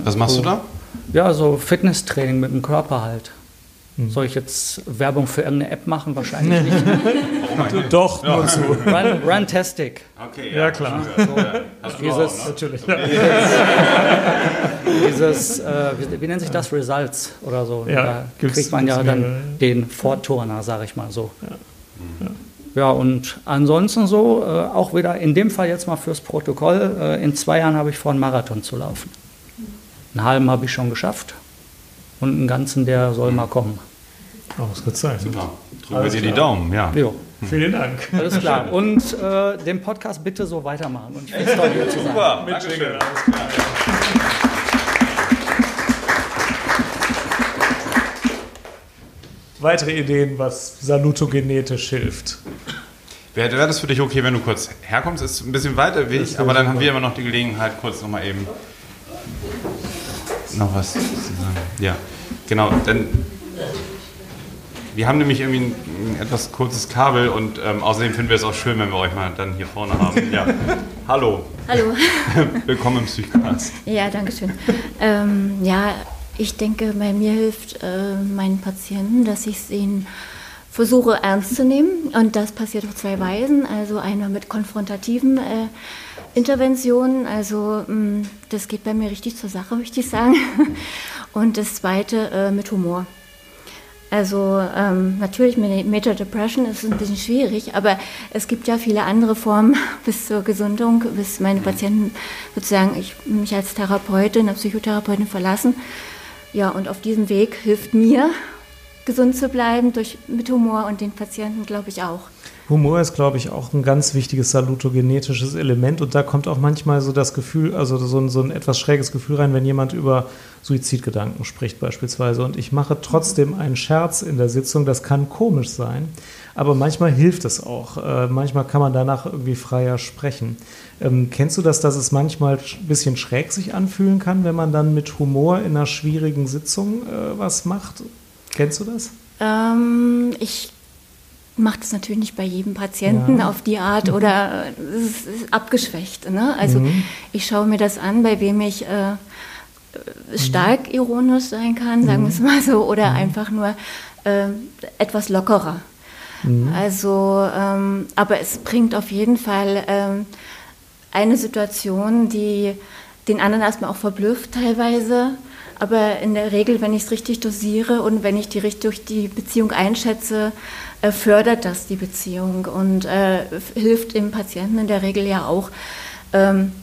A: Was machst du da?
G: ja, so Fitnesstraining mit dem Körper halt. Soll ich jetzt Werbung für irgendeine App machen? Wahrscheinlich nicht.
B: Doch, nur zu.
G: Run, Runtastic.
A: Okay,
B: Ja, klar.
A: Hast du
G: Dieses,
A: auch, ne?
B: Natürlich.
G: dieses, äh, wie, wie nennt sich das, Results oder so.
B: Ja,
G: da
B: gibt's-
G: kriegt man ja dann den Vorturner, sage ich mal so. Ja. und ansonsten so, äh, auch wieder in dem Fall jetzt mal fürs Protokoll, äh, in zwei Jahren habe ich vor, einen Marathon zu laufen. Einen halben habe ich schon geschafft und einen ganzen, der soll mal kommen.
B: Ausgezeichnet.
A: Super. Drücken wir dir die. Daumen, ja.
G: Jo,
B: Vielen Dank.
G: alles klar. Und äh, den Podcast bitte so weitermachen. Und ich finde es toll, hier zu sein.
A: Super, Dankeschön.
B: Weitere Ideen, was salutogenetisch hilft.
A: Wäre wäre das für dich okay, wenn du kurz herkommst? Ist ein bisschen weiter Weg, aber dann
B: super.
A: haben wir immer noch die Gelegenheit, kurz nochmal eben noch was zu sagen. Ja, genau. Denn wir haben nämlich irgendwie ein, ein etwas kurzes Kabel und ähm, außerdem finden wir es auch schön, wenn wir euch mal dann hier vorne haben. Ja. Hallo,
H: Hallo.
A: willkommen im Psychcast.
H: Ja, danke schön. ähm, ja, ich denke, bei mir hilft äh, meinen Patienten, dass ich es ihnen versuche ernst zu nehmen. Und das passiert auf zwei Weisen. Also einmal mit konfrontativen äh, Interventionen. Also mh, das geht bei mir richtig zur Sache, möchte ich sagen. Und das zweite äh, mit Humor. Also ähm, natürlich mit Major Depression ist es ein bisschen schwierig, aber es gibt ja viele andere Formen bis zur Gesundung, bis meine Patienten sozusagen ich mich als Therapeutin, eine Psychotherapeutin verlassen. Ja, und auf diesem Weg hilft mir, gesund zu bleiben durch, mit Humor und den Patienten, glaube ich, auch.
B: Humor ist, glaube ich, auch ein ganz wichtiges salutogenetisches Element und da kommt auch manchmal so das Gefühl, also so ein, so ein etwas schräges Gefühl rein, wenn jemand über Suizidgedanken spricht beispielsweise und ich mache trotzdem einen Scherz in der Sitzung, das kann komisch sein, aber manchmal hilft es auch. Äh, manchmal kann man danach irgendwie freier sprechen. Ähm, kennst du das, dass es manchmal ein bisschen schräg sich anfühlen kann, wenn man dann mit Humor in einer schwierigen Sitzung äh, was macht? Kennst du das?
H: Ähm, ich mache das natürlich nicht bei jedem Patienten
B: Ja.
H: auf die Art oder es ist abgeschwächt. Ne? Also ich schaue mir das an, bei wem ich äh, stark ironisch sein kann, sagen wir es mal so, oder einfach nur äh, etwas lockerer. Also, ähm, aber es bringt auf jeden Fall ähm, eine Situation, die den anderen erstmal auch verblüfft teilweise. Aber in der Regel, wenn ich es richtig dosiere und wenn ich die durch die Beziehung einschätze, äh, fördert das die Beziehung und äh, hilft dem Patienten in der Regel ja auch, ähm,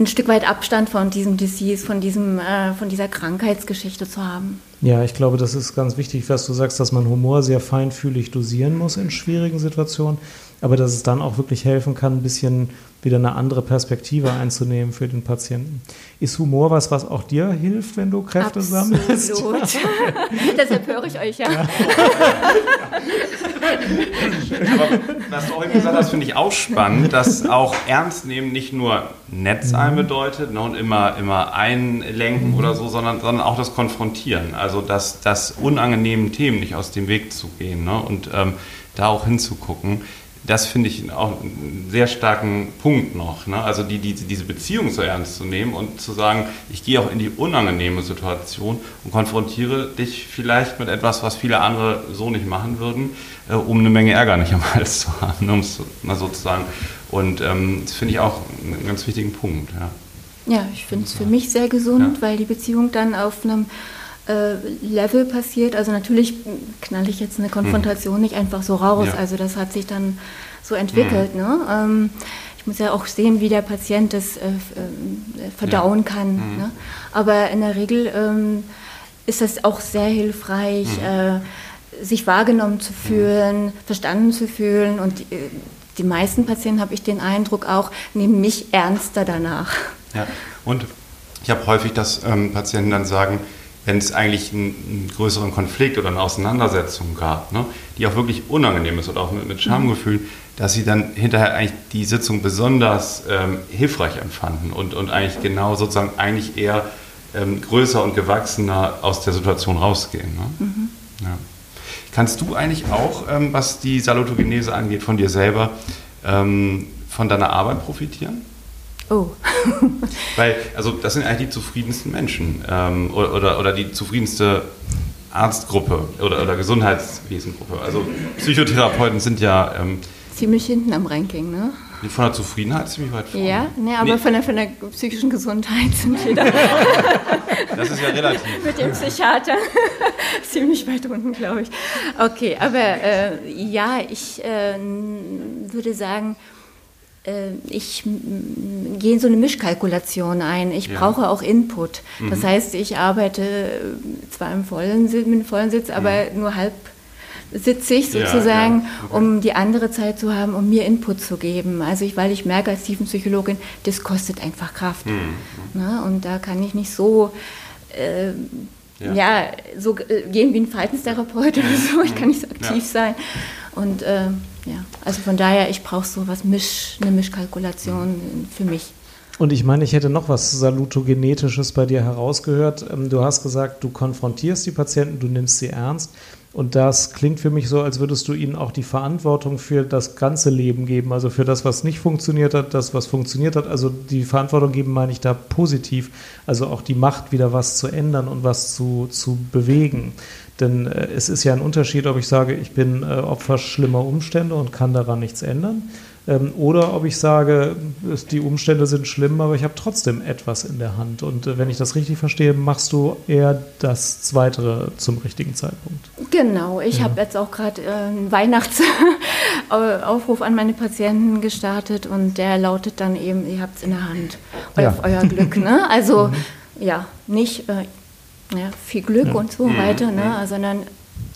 H: ein Stück weit Abstand von diesem Disease, von, diesem, äh, von dieser Krankheitsgeschichte zu haben.
B: Ja, ich glaube, das ist ganz wichtig, was du sagst, dass man Humor sehr feinfühlig dosieren muss in schwierigen Situationen, aber dass es dann auch wirklich helfen kann, ein bisschen wieder eine andere Perspektive einzunehmen für den Patienten. Ist Humor was, was auch dir hilft, wenn du Kräfte sammelst?
H: Absolut. Deshalb höre ich euch ja.
A: Aber was du auch eben gesagt hast, finde ich auch spannend, dass auch ernst nehmen nicht nur nett sein bedeutet ne, und immer, immer einlenken oder so, sondern, sondern auch das Konfrontieren. Also das, das unangenehmen Themen nicht aus dem Weg zu gehen ne, und ähm, da auch hinzugucken. Das finde ich auch einen sehr starken Punkt noch. Ne? Also die, die, diese Beziehung so ernst zu nehmen und zu sagen, ich gehe auch in die unangenehme Situation und konfrontiere dich vielleicht mit etwas, was viele andere so nicht machen würden, äh, um eine Menge Ärger nicht am Hals zu haben, ne? um es mal so zu sagen. Und ähm, das finde ich auch einen ganz wichtigen Punkt. Ja.
H: Ja, ich finde es für mich sehr gesund,
A: Ja.
H: weil die Beziehung dann auf einem Level passiert. Also natürlich knall ich jetzt eine Konfrontation nicht einfach so raus.
A: Ja.
H: Also das hat sich dann so entwickelt. Ne? Ähm, ich muss ja auch sehen, wie der Patient das äh, f- äh, verdauen kann. Ne? Aber in der Regel ähm, ist das auch sehr hilfreich, äh, sich wahrgenommen zu fühlen, verstanden zu fühlen. Und die, äh, die meisten Patienten, habe ich den Eindruck, auch nehmen mich ernster danach.
A: Ja, und ich habe häufig, dass ähm, Patienten dann sagen, wenn es eigentlich einen, einen größeren Konflikt oder eine Auseinandersetzung gab, ne, die auch wirklich unangenehm ist oder auch mit, mit Schamgefühl, dass sie dann hinterher eigentlich die Sitzung besonders ähm, hilfreich empfanden und, und eigentlich genau sozusagen eigentlich eher ähm, größer und gewachsener aus der Situation rausgehen. Ne? Ja. Kannst du eigentlich auch, ähm, was die Salutogenese angeht, von dir selber, ähm, von deiner Arbeit profitieren?
H: Oh.
A: Weil, also das sind eigentlich die zufriedensten Menschen ähm, oder, oder, oder die zufriedenste Arztgruppe oder, oder Gesundheitswesengruppe. Also Psychotherapeuten sind ja ähm,
H: Ziemlich hinten am Ranking, ne?
A: von der Zufriedenheit ziemlich weit vorne.
H: Ja, ne, aber
A: Nee.
H: Von, der, von der psychischen Gesundheit sind wir da
A: Das ist ja relativ.
H: mit dem Psychiater ziemlich weit unten, glaube ich. Okay, aber äh, ja, ich äh, würde sagen, ich mm, gehe in so eine Mischkalkulation ein. Ich
A: Ja.
H: brauche auch Input. Das heißt, ich arbeite äh, zwar im vollen, mit vollen Sitz, aber nur halb sitzig
A: Ja,
H: sozusagen,
A: ja, okay.
H: um die andere Zeit zu haben, um mir Input zu geben. Also ich, weil ich merke als Tiefenpsychologin, das kostet einfach Kraft.
A: Mhm,
H: Ne? Und da kann ich nicht so äh,
A: Ja.
H: ja. so äh, gehen wie ein Verhaltenstherapeut oder so. Ich kann nicht so aktiv
A: Ja.
H: sein. Und äh, ja, also von daher, ich brauche so was Misch, eine Mischkalkulation für mich.
B: Und ich meine, ich hätte noch was Salutogenetisches bei dir herausgehört. Ähm, Du hast gesagt, du konfrontierst die Patienten, du nimmst sie ernst. Und das klingt für mich so, als würdest du ihnen auch die Verantwortung für das ganze Leben geben, also für das, was nicht funktioniert hat, das, was funktioniert hat. Also die Verantwortung geben meine ich da positiv, also auch die Macht, wieder was zu ändern und was zu, zu bewegen. Denn äh, es ist ja ein Unterschied, ob ich sage, ich bin äh, Opfer schlimmer Umstände und kann daran nichts ändern. Ähm, oder ob ich sage, es, die Umstände sind schlimm, aber ich habe trotzdem etwas in der Hand. Und äh, wenn ich das richtig verstehe, machst du eher das Zweite zum richtigen Zeitpunkt.
H: Genau, ich habe jetzt auch gerade einen Weihnachtsaufruf an meine Patienten gestartet und der lautet dann eben, ihr habt es in der Hand.
B: Ja.
H: auf euer Glück. Ne? Also ja, nicht äh, ja, viel Glück und so weiter, ne? sondern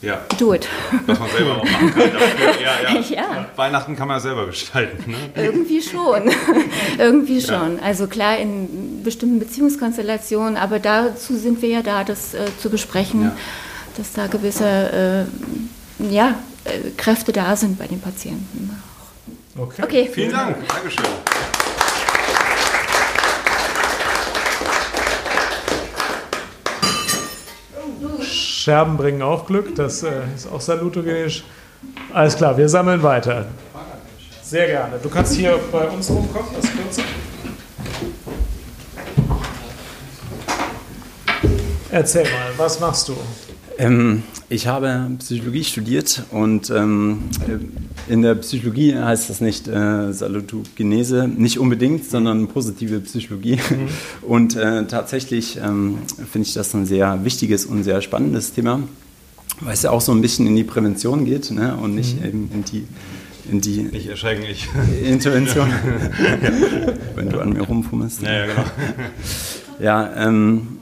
A: Ja,
H: do it.
A: was man selber auch machen kann. Dafür. Ja, ja.
H: Ja.
A: Weihnachten kann man ja selber gestalten. Ne?
H: Irgendwie schon. Irgendwie schon. Also klar in bestimmten Beziehungskonstellationen, aber dazu sind wir ja da, das äh, zu besprechen,
A: Ja.
H: dass da gewisse äh, ja, äh, Kräfte da sind bei den Patienten.
B: Okay.
H: Okay.
A: Vielen Dank. Dankeschön.
B: Scherben bringen auch Glück, das äh, ist auch salutogenisch. Alles klar, wir sammeln weiter. Sehr gerne. Du kannst hier bei uns rumkommen, das kürzer. Erzähl mal, was machst du?
I: Ähm, ich habe Psychologie studiert und ähm, in der Psychologie heißt das nicht äh, Salutogenese, nicht unbedingt, sondern positive Psychologie. Mhm. Und äh, tatsächlich ähm, finde ich das ein sehr wichtiges und sehr spannendes Thema, weil es ja auch so ein bisschen in die Prävention geht ne? und nicht mhm. eben in die in die
A: nicht erschrecklich.
I: Intervention, wenn du an mir rumfummelst.
A: Ja, ja, genau.
I: Ja, ähm,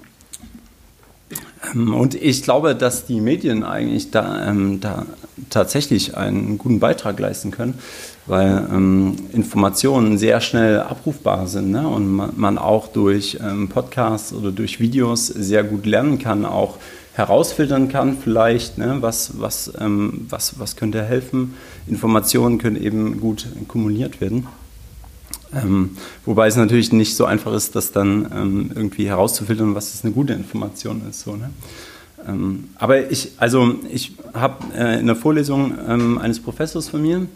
I: ähm, und ich glaube, dass die Medien eigentlich da, ähm, da tatsächlich einen guten Beitrag leisten können, weil ähm, Informationen sehr schnell abrufbar sind ne? und man, man, auch durch ähm, Podcasts oder durch Videos sehr gut lernen kann, auch herausfiltern kann vielleicht, ne? was, was, ähm, was, was könnte helfen. Informationen können eben gut kumuliert werden. Ähm, wobei es natürlich nicht so einfach ist, das dann ähm, irgendwie herauszufiltern, was jetzt eine gute Information ist. So, ne? Ähm, aber ich, also ich habe äh, in der Vorlesung ähm, eines Professors von mir,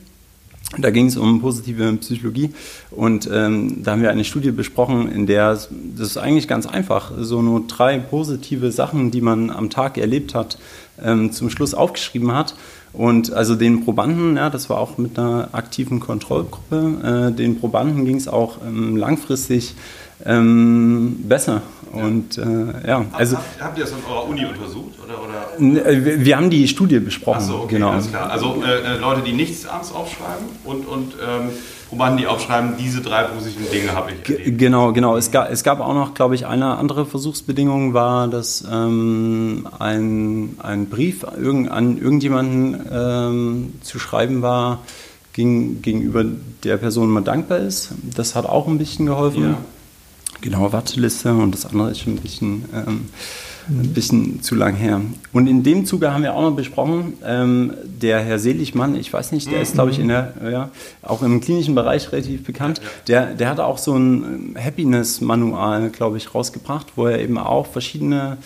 I: da ging es um positive Psychologie und ähm, da haben wir eine Studie besprochen, in der das ist eigentlich ganz einfach, so nur drei positive Sachen, die man am Tag erlebt hat, ähm, zum Schluss aufgeschrieben hat und also den Probanden, ja, das war auch mit einer aktiven Kontrollgruppe, äh, den Probanden ging es auch ähm, langfristig ähm, besser. Und äh, ja, also.
A: Habt, habt, ihr das an eurer Uni untersucht? Oder, oder?
I: Äh, wir haben die Studie besprochen.
A: Ach so, okay, genau. Alles klar. Also äh, äh, Leute, die nichts abends aufschreiben und, und ähm, Probanden, die aufschreiben, diese drei positiven Dinge habe ich.
I: Erlebt. Genau, genau. Es gab, es gab auch noch, glaube ich, eine andere Versuchsbedingung war, dass ähm, ein, ein Brief an irgendjemanden ähm, zu schreiben war, gegen, gegenüber der Person man dankbar ist. Das hat auch ein bisschen geholfen. Ja. Genau, Warteliste und das andere ist schon ein bisschen ähm, ein bisschen zu lang her. Und in dem Zuge haben wir auch noch besprochen, ähm, der Herr Seligmann, ich weiß nicht, der ist, glaube ich, in der, ja, auch im klinischen Bereich relativ bekannt, der, der hat auch so ein Happiness-Manual, glaube ich, rausgebracht, wo er eben auch verschiedene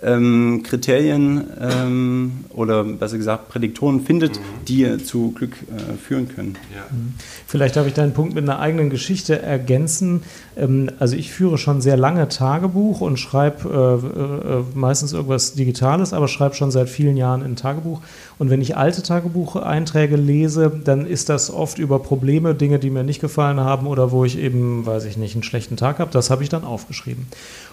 I: ähm, Kriterien ähm, oder besser gesagt Prädiktoren findet, mhm. die zu Glück äh, führen können. Ja.
B: Mhm. Vielleicht darf ich deinen Punkt mit einer eigenen Geschichte ergänzen. Ähm, also ich führe schon sehr lange Tagebuch und schreibe äh, äh, meistens irgendwas Digitales, aber schreibe schon seit vielen Jahren ein Tagebuch. Und wenn ich alte Tagebucheinträge lese, dann ist das oft über Probleme, Dinge, die mir nicht gefallen haben oder wo ich eben, weiß ich nicht, einen schlechten Tag habe. Das habe ich dann aufgeschrieben.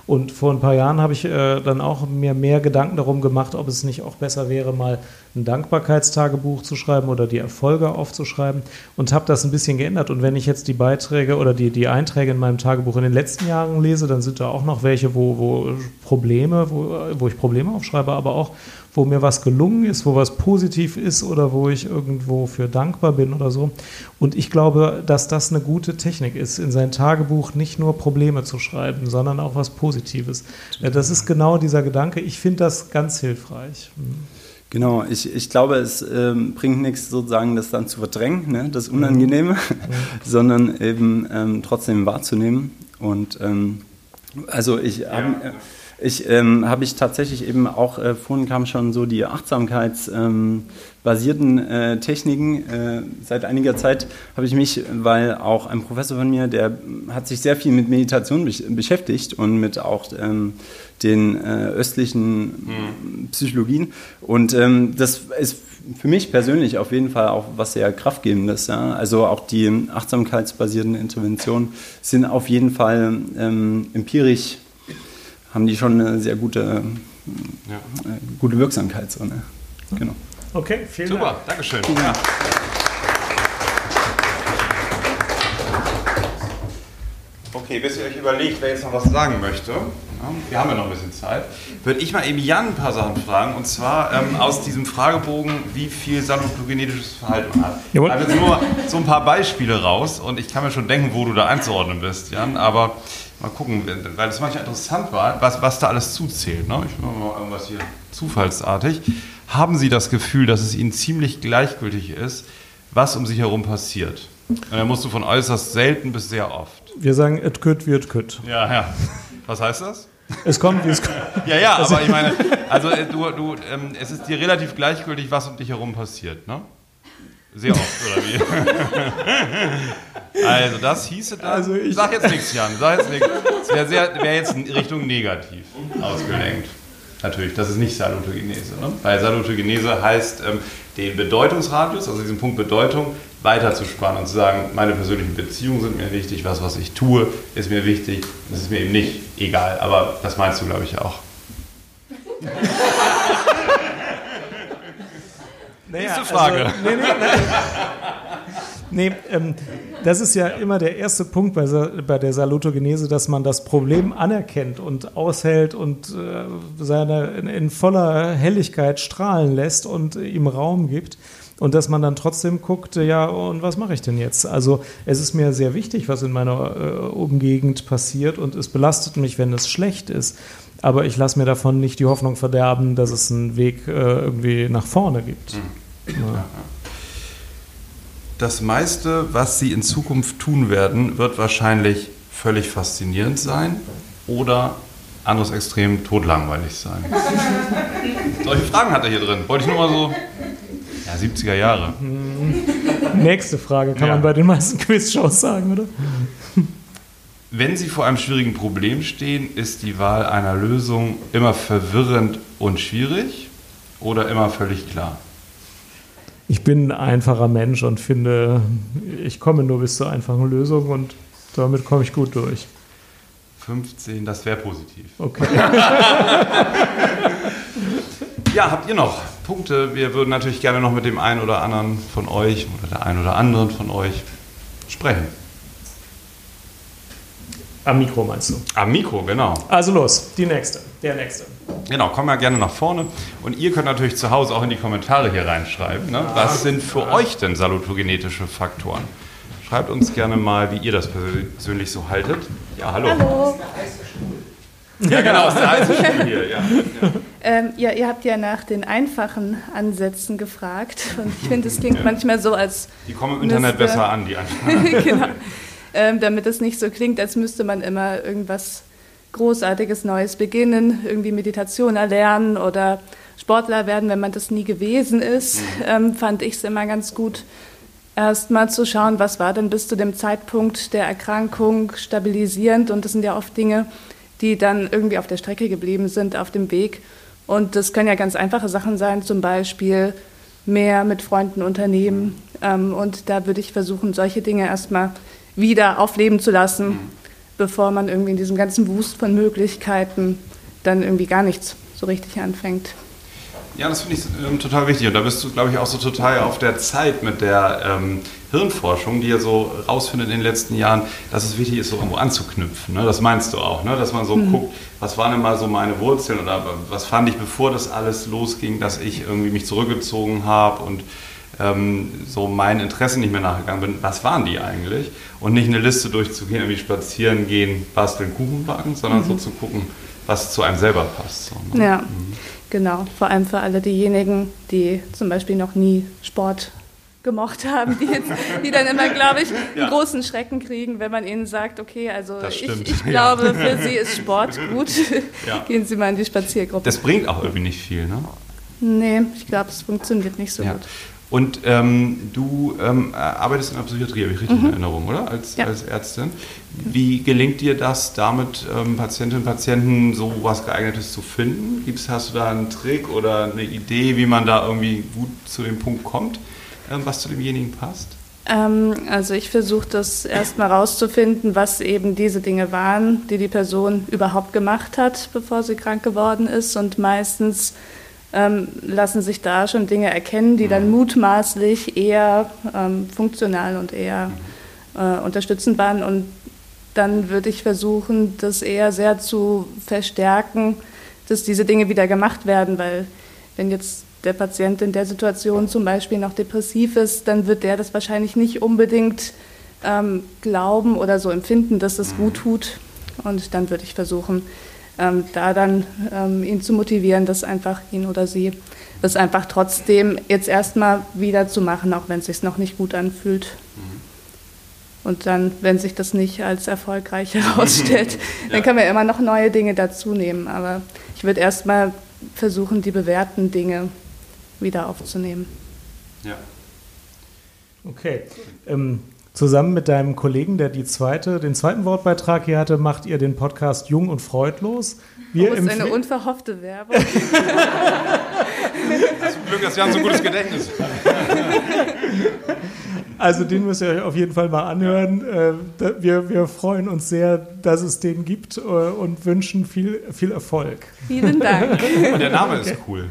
B: Und vor ein paar Jahren habe ich äh, dann auch mir mehr Gedanken darum gemacht, ob es nicht auch besser wäre, mal ein Dankbarkeitstagebuch zu schreiben oder die Erfolge aufzuschreiben und habe das ein bisschen geändert. Und wenn ich jetzt die Beiträge oder die, die Einträge in meinem Tagebuch in den letzten Jahren lese, dann sind da auch noch welche, wo, wo Probleme, wo, wo ich Probleme aufschreibe, aber auch wo mir was gelungen ist, wo was positiv ist oder wo ich irgendwo für dankbar bin oder so. Und ich glaube, dass das eine gute Technik ist, in sein Tagebuch nicht nur Probleme zu schreiben, sondern auch was Positives. Das ist genau dieser Gedanke. Ich finde das ganz hilfreich. Mhm.
I: Genau, ich, ich glaube, es ähm, bringt nichts sozusagen, das dann zu verdrängen, ne, das Unangenehme, mhm. sondern eben ähm, trotzdem wahrzunehmen. Und ähm, also ich ja. habe ich ähm, habe ich tatsächlich eben auch, äh, vorhin kam schon so die achtsamkeitsbasierten ähm, äh, Techniken. Äh, seit einiger Zeit habe ich mich, weil auch ein Professor von mir, der hat sich sehr viel mit Meditation be beschäftigt und mit auch ähm, den äh, östlichen mhm. Psychologien. Und ähm, das ist für mich persönlich auf jeden Fall auch was sehr Kraftgebendes. Ja? Also auch die achtsamkeitsbasierten Interventionen sind auf jeden Fall ähm, empirisch haben die schon eine sehr gute, ja. äh, gute Wirksamkeit. So, ne?
B: genau. Okay, vielen
A: Super,
B: Dank.
A: Super, Dankeschön. Ja. Okay, bis ihr euch überlegt, wer jetzt noch was sagen möchte, wir haben ja noch ein bisschen Zeit, würde ich mal eben Jan ein paar Sachen fragen. Und zwar ähm, aus diesem Fragebogen, wie viel salutogenetisches Verhalten man hat. Jawohl. Da habe jetzt nur so ein paar Beispiele raus und ich kann mir schon denken, wo du da einzuordnen bist, Jan. Aber Mal gucken, weil das manchmal interessant war, was, was da alles zuzählt. Ne? Ich mache mal irgendwas hier zufallsartig. Haben Sie das Gefühl, dass es Ihnen ziemlich gleichgültig ist, was um sich herum passiert? Und dann musst du von äußerst selten bis sehr oft.
B: Wir sagen, et kütt wird kütt.
A: Ja, ja. Was heißt das?
B: Es kommt, wie es kommt.
A: Ja, ja, aber ich meine, also äh, du, du, ähm, es ist dir relativ gleichgültig, was um dich herum passiert, ne? Sehr oft, oder wie? also, das hieße dann.
B: Also ich-
A: sag jetzt nichts, Jan. Sag jetzt nichts. Das wäre sehr- wär jetzt in Richtung negativ ausgelenkt. Natürlich, das ist nicht Salutogenese. Ne? Weil Salutogenese heißt, ähm, den Bedeutungsradius, also diesen Punkt Bedeutung, weiter zu spannen und zu sagen, meine persönlichen Beziehungen sind mir wichtig, was, was ich tue, ist mir wichtig. Das ist mir eben nicht egal. Aber das meinst du, glaube ich, auch. Nächste Frage.
B: Also, nee, nee, nee. nee ähm, das ist ja immer der erste Punkt bei, bei der Salutogenese, dass man das Problem anerkennt und aushält und äh, seine in, in voller Helligkeit strahlen lässt und ihm Raum gibt. Und dass man dann trotzdem guckt, ja, und was mache ich denn jetzt? Also es ist mir sehr wichtig, was in meiner äh, Umgegend passiert und es belastet mich, wenn es schlecht ist. Aber ich lasse mir davon nicht die Hoffnung verderben, dass es einen Weg äh, irgendwie nach vorne gibt. Ja.
A: Das meiste, was Sie in Zukunft tun werden, wird wahrscheinlich völlig faszinierend sein oder anderes Extrem totlangweilig sein. Solche Fragen hat er hier drin. Wollte ich nur mal so. Ja, 70er Jahre.
B: Nächste Frage, kann
A: Ja.
B: man bei den meisten Quizshows sagen, oder?
A: Wenn Sie vor einem schwierigen Problem stehen, ist die Wahl einer Lösung immer verwirrend und schwierig oder immer völlig klar?
B: Ich bin ein einfacher Mensch und finde, ich komme nur bis zur einfachen Lösung und damit komme ich gut durch.
A: 15, das wäre positiv.
B: Okay.
A: Ja, habt ihr noch Punkte? Wir würden natürlich gerne noch mit dem einen oder anderen von euch oder der einen oder anderen von euch sprechen.
B: Am Mikro meinst du?
A: Am Mikro, genau.
B: Also los, die nächste, der nächste.
A: Genau, komm mal gerne nach vorne. Und ihr könnt natürlich zu Hause auch in die Kommentare hier reinschreiben. Ne? Was sind für euch denn salutogenetische Faktoren? Schreibt uns gerne mal, wie ihr das persönlich so haltet. Ja, hallo.
J: Hallo.
A: Ja, genau, aus der heißen Schule hier. Ja.
J: Ähm, ja, ihr habt ja nach den einfachen Ansätzen gefragt und ich finde, es klingt manchmal so, als
A: Die kommen im Internet besser an, die Anfragen.
J: genau, ähm, damit es nicht so klingt, als müsste man immer irgendwas Großartiges Neues beginnen, irgendwie Meditation erlernen oder Sportler werden, wenn man das nie gewesen ist, ähm, fand ich es immer ganz gut, erst mal zu schauen, was war denn bis zu dem Zeitpunkt der Erkrankung stabilisierend. Und das sind ja oft Dinge, die dann irgendwie auf der Strecke geblieben sind, auf dem Weg. Und das können ja ganz einfache Sachen sein, zum Beispiel mehr mit Freunden unternehmen. Ähm, und da würde ich versuchen, solche Dinge erstmal wieder aufleben zu lassen, bevor man irgendwie in diesem ganzen Wust von Möglichkeiten dann irgendwie gar nichts so richtig anfängt.
A: Ja, das finde ich ähm, total wichtig. Und da bist du, glaube ich, auch so total auf der Zeit mit der ähm, Hirnforschung, die ja so rausfindet in den letzten Jahren, dass es wichtig ist, so irgendwo anzuknüpfen. Ne? Das meinst du auch, ne? dass man so
J: Mhm.
A: guckt, was waren denn mal so meine Wurzeln oder was fand ich, bevor das alles losging, dass ich irgendwie mich zurückgezogen habe und ähm, so meinen Interessen nicht mehr nachgegangen bin. Was waren die eigentlich? Und nicht eine Liste durchzugehen, irgendwie spazieren gehen, basteln, Kuchen backen, sondern so
J: Mhm.
A: zu gucken, was zu einem selber passt. So, ne?
J: Ja, genau. Vor allem für alle diejenigen, die zum Beispiel noch nie Sport gemocht haben, die, jetzt, die dann immer, glaube ich, einen
A: Ja.
J: großen Schrecken kriegen, wenn man ihnen sagt, okay, also
A: Das
J: ich,
A: stimmt,
J: ich
A: ja.
J: glaube, für Sie ist Sport gut.
A: Ja.
J: Gehen Sie mal in die Spaziergruppe.
A: Das bringt auch irgendwie nicht viel, ne?
J: nee, ich glaube, es funktioniert nicht so gut.
A: Und ähm, du ähm, arbeitest in der Psychiatrie, habe ich richtig in
J: Mhm.
A: Erinnerung, oder? Als,
J: Ja.
A: als Ärztin. Wie gelingt dir das, damit ähm, Patientinnen und Patienten so was geeignetes zu finden? Gibt's, hast du da einen Trick oder eine Idee, wie man da irgendwie gut zu dem Punkt kommt, ähm, was zu demjenigen passt?
J: Ähm, also ich versuche das erstmal rauszufinden, was eben diese Dinge waren, die die Person überhaupt gemacht hat, bevor sie krank geworden ist. Und meistens ähm, lassen sich da schon Dinge erkennen, die dann mutmaßlich eher ähm, funktional und eher äh, unterstützend waren. Und dann würde ich versuchen, das eher sehr zu verstärken, dass diese Dinge wieder gemacht werden, weil wenn jetzt der Patient in der Situation zum Beispiel noch depressiv ist, dann wird der das wahrscheinlich nicht unbedingt ähm, glauben oder so empfinden, dass es gut tut. Und dann würde ich versuchen, ähm, da dann ähm, ihn zu motivieren, das einfach ihn oder sie, das einfach trotzdem jetzt erstmal wieder zu machen, auch wenn es sich noch nicht gut anfühlt. Und dann, wenn sich das nicht als erfolgreich herausstellt, dann kann man immer noch neue Dinge dazu nehmen. Aber ich würde erstmal versuchen, die bewährten Dinge wieder aufzunehmen.
A: Ja.
B: Okay. Ähm, zusammen mit deinem Kollegen, der die zweite, den zweiten Wortbeitrag hier hatte, macht ihr den Podcast Jung und Freudlos.
J: Wir oh, ist eine unverhoffte Werbung.
A: Glück, dass wir haben so ein gutes Gedächtnis.
B: Also den müsst ihr euch auf jeden Fall mal anhören. Äh, wir, wir freuen uns sehr, dass es den gibt äh, und wünschen viel, viel Erfolg.
J: Vielen Dank.
A: Und der Name ist cool.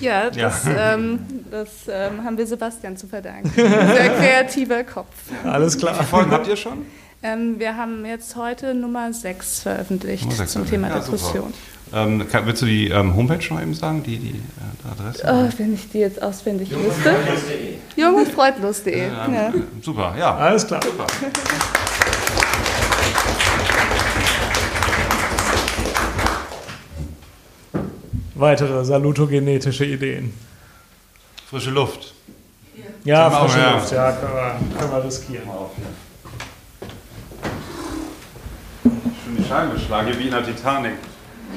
J: Ja, das, ja. Ähm, das ähm, haben wir Sebastian zu verdanken. Sehr kreativer Kopf.
B: Alles klar. Wie
A: viele Folgen habt ihr schon?
J: Ähm, wir haben jetzt heute Nummer 6 veröffentlicht Nummer 6 zum Thema ja, Depression.
A: Ähm, kann, willst du die ähm, Homepage noch eben sagen, die, die äh, Adresse?
J: Oh, wenn ich die jetzt auswendig wüsste. Jungundfreudlos.de. Ja,
A: ja. Super, ja.
B: Alles klar.
A: Super.
B: Weitere salutogenetische Ideen.
A: Frische Luft.
B: Ja, ja frische Luft, ja, können wir, können wir riskieren.
A: Schön die Scheiben geschlagen, wie in der Titanic.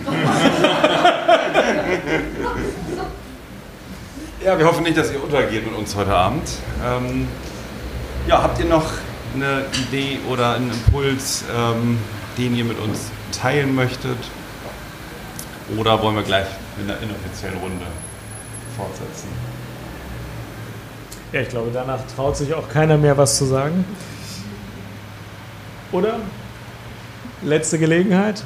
A: ja, wir hoffen nicht, dass ihr untergeht mit uns heute Abend. Ähm, ja, habt ihr noch eine Idee oder einen Impuls, ähm, den ihr mit uns teilen möchtet? Oder wollen wir gleich in der inoffiziellen Runde fortsetzen?
B: Ja, ich glaube, danach traut sich auch keiner mehr was zu sagen. Oder? Letzte Gelegenheit?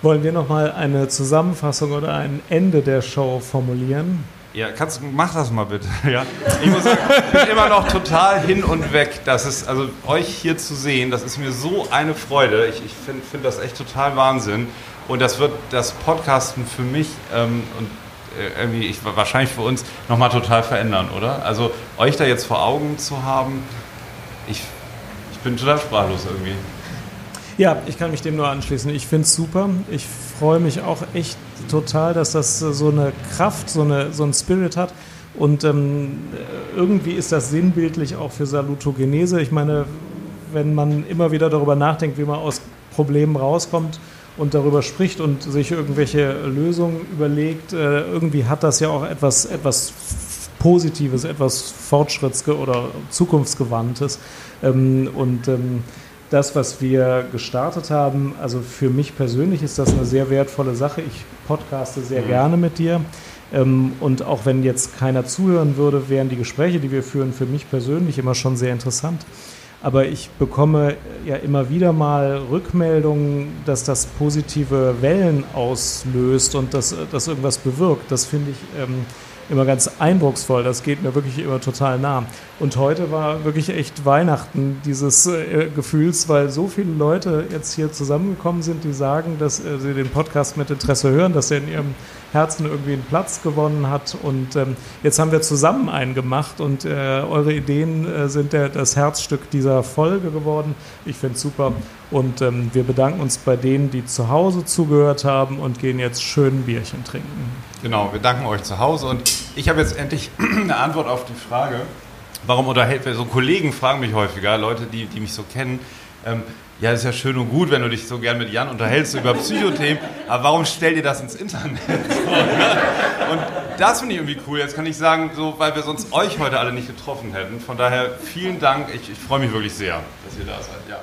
B: Wollen wir nochmal eine Zusammenfassung oder ein Ende der Show formulieren?
A: Ja, kannst, mach das mal bitte. Ja. Ich muss sagen, ich bin immer noch total hin und weg. Das ist, also euch hier zu sehen, das ist mir so eine Freude. Ich, ich finde find das echt total Wahnsinn. Und das wird das Podcasten für mich ähm, und äh, irgendwie ich, wahrscheinlich für uns nochmal total verändern, oder? Also euch da jetzt vor Augen zu haben, ich, ich bin total sprachlos irgendwie.
B: Ja, ich kann mich dem nur anschließen. Ich finde es super. Ich freue mich auch echt total, dass das so eine Kraft, so, eine, so ein Spirit hat. Und ähm, irgendwie ist das sinnbildlich auch für Salutogenese. Ich meine, wenn man immer wieder darüber nachdenkt, wie man aus Problemen rauskommt und darüber spricht und sich irgendwelche Lösungen überlegt, äh, irgendwie hat das ja auch etwas, etwas Positives, etwas Fortschritts- oder Zukunftsgewandtes. Ähm, und ähm, das, was wir gestartet haben, also für mich persönlich ist das eine sehr wertvolle Sache. Ich podcaste sehr mhm. gerne mit dir. Ähm, und auch wenn jetzt keiner zuhören würde, wären die Gespräche, die wir führen, für mich persönlich immer schon sehr interessant. Aber ich bekomme ja immer wieder mal Rückmeldungen, dass das positive Wellen auslöst und dass das irgendwas bewirkt. Das finde ich ähm, immer ganz eindrucksvoll. Das geht mir wirklich immer total nah. Und heute war wirklich echt Weihnachten dieses äh, Gefühls, weil so viele Leute jetzt hier zusammengekommen sind, die sagen, dass äh, sie den Podcast mit Interesse hören, dass er in ihrem Herzen irgendwie einen Platz gewonnen hat. Und ähm, jetzt haben wir zusammen einen gemacht und äh, eure Ideen äh, sind der, das Herzstück dieser Folge geworden. Ich finde es super. Und ähm, wir bedanken uns bei denen, die zu Hause zugehört haben und gehen jetzt schön Bierchen trinken.
A: Genau, wir danken euch zu Hause. Und ich habe jetzt endlich eine Antwort auf die Frage, warum unterhält, so Kollegen fragen mich häufiger, Leute, die, die mich so kennen, ähm, ja, ist ja schön und gut, wenn du dich so gern mit Jan unterhältst über Psychothemen, aber warum stellt ihr das ins Internet? und das finde ich irgendwie cool. Jetzt kann ich sagen, so, weil wir sonst euch heute alle nicht getroffen hätten. Von daher vielen Dank. Ich, ich freue mich wirklich sehr, dass ihr da seid. Ja.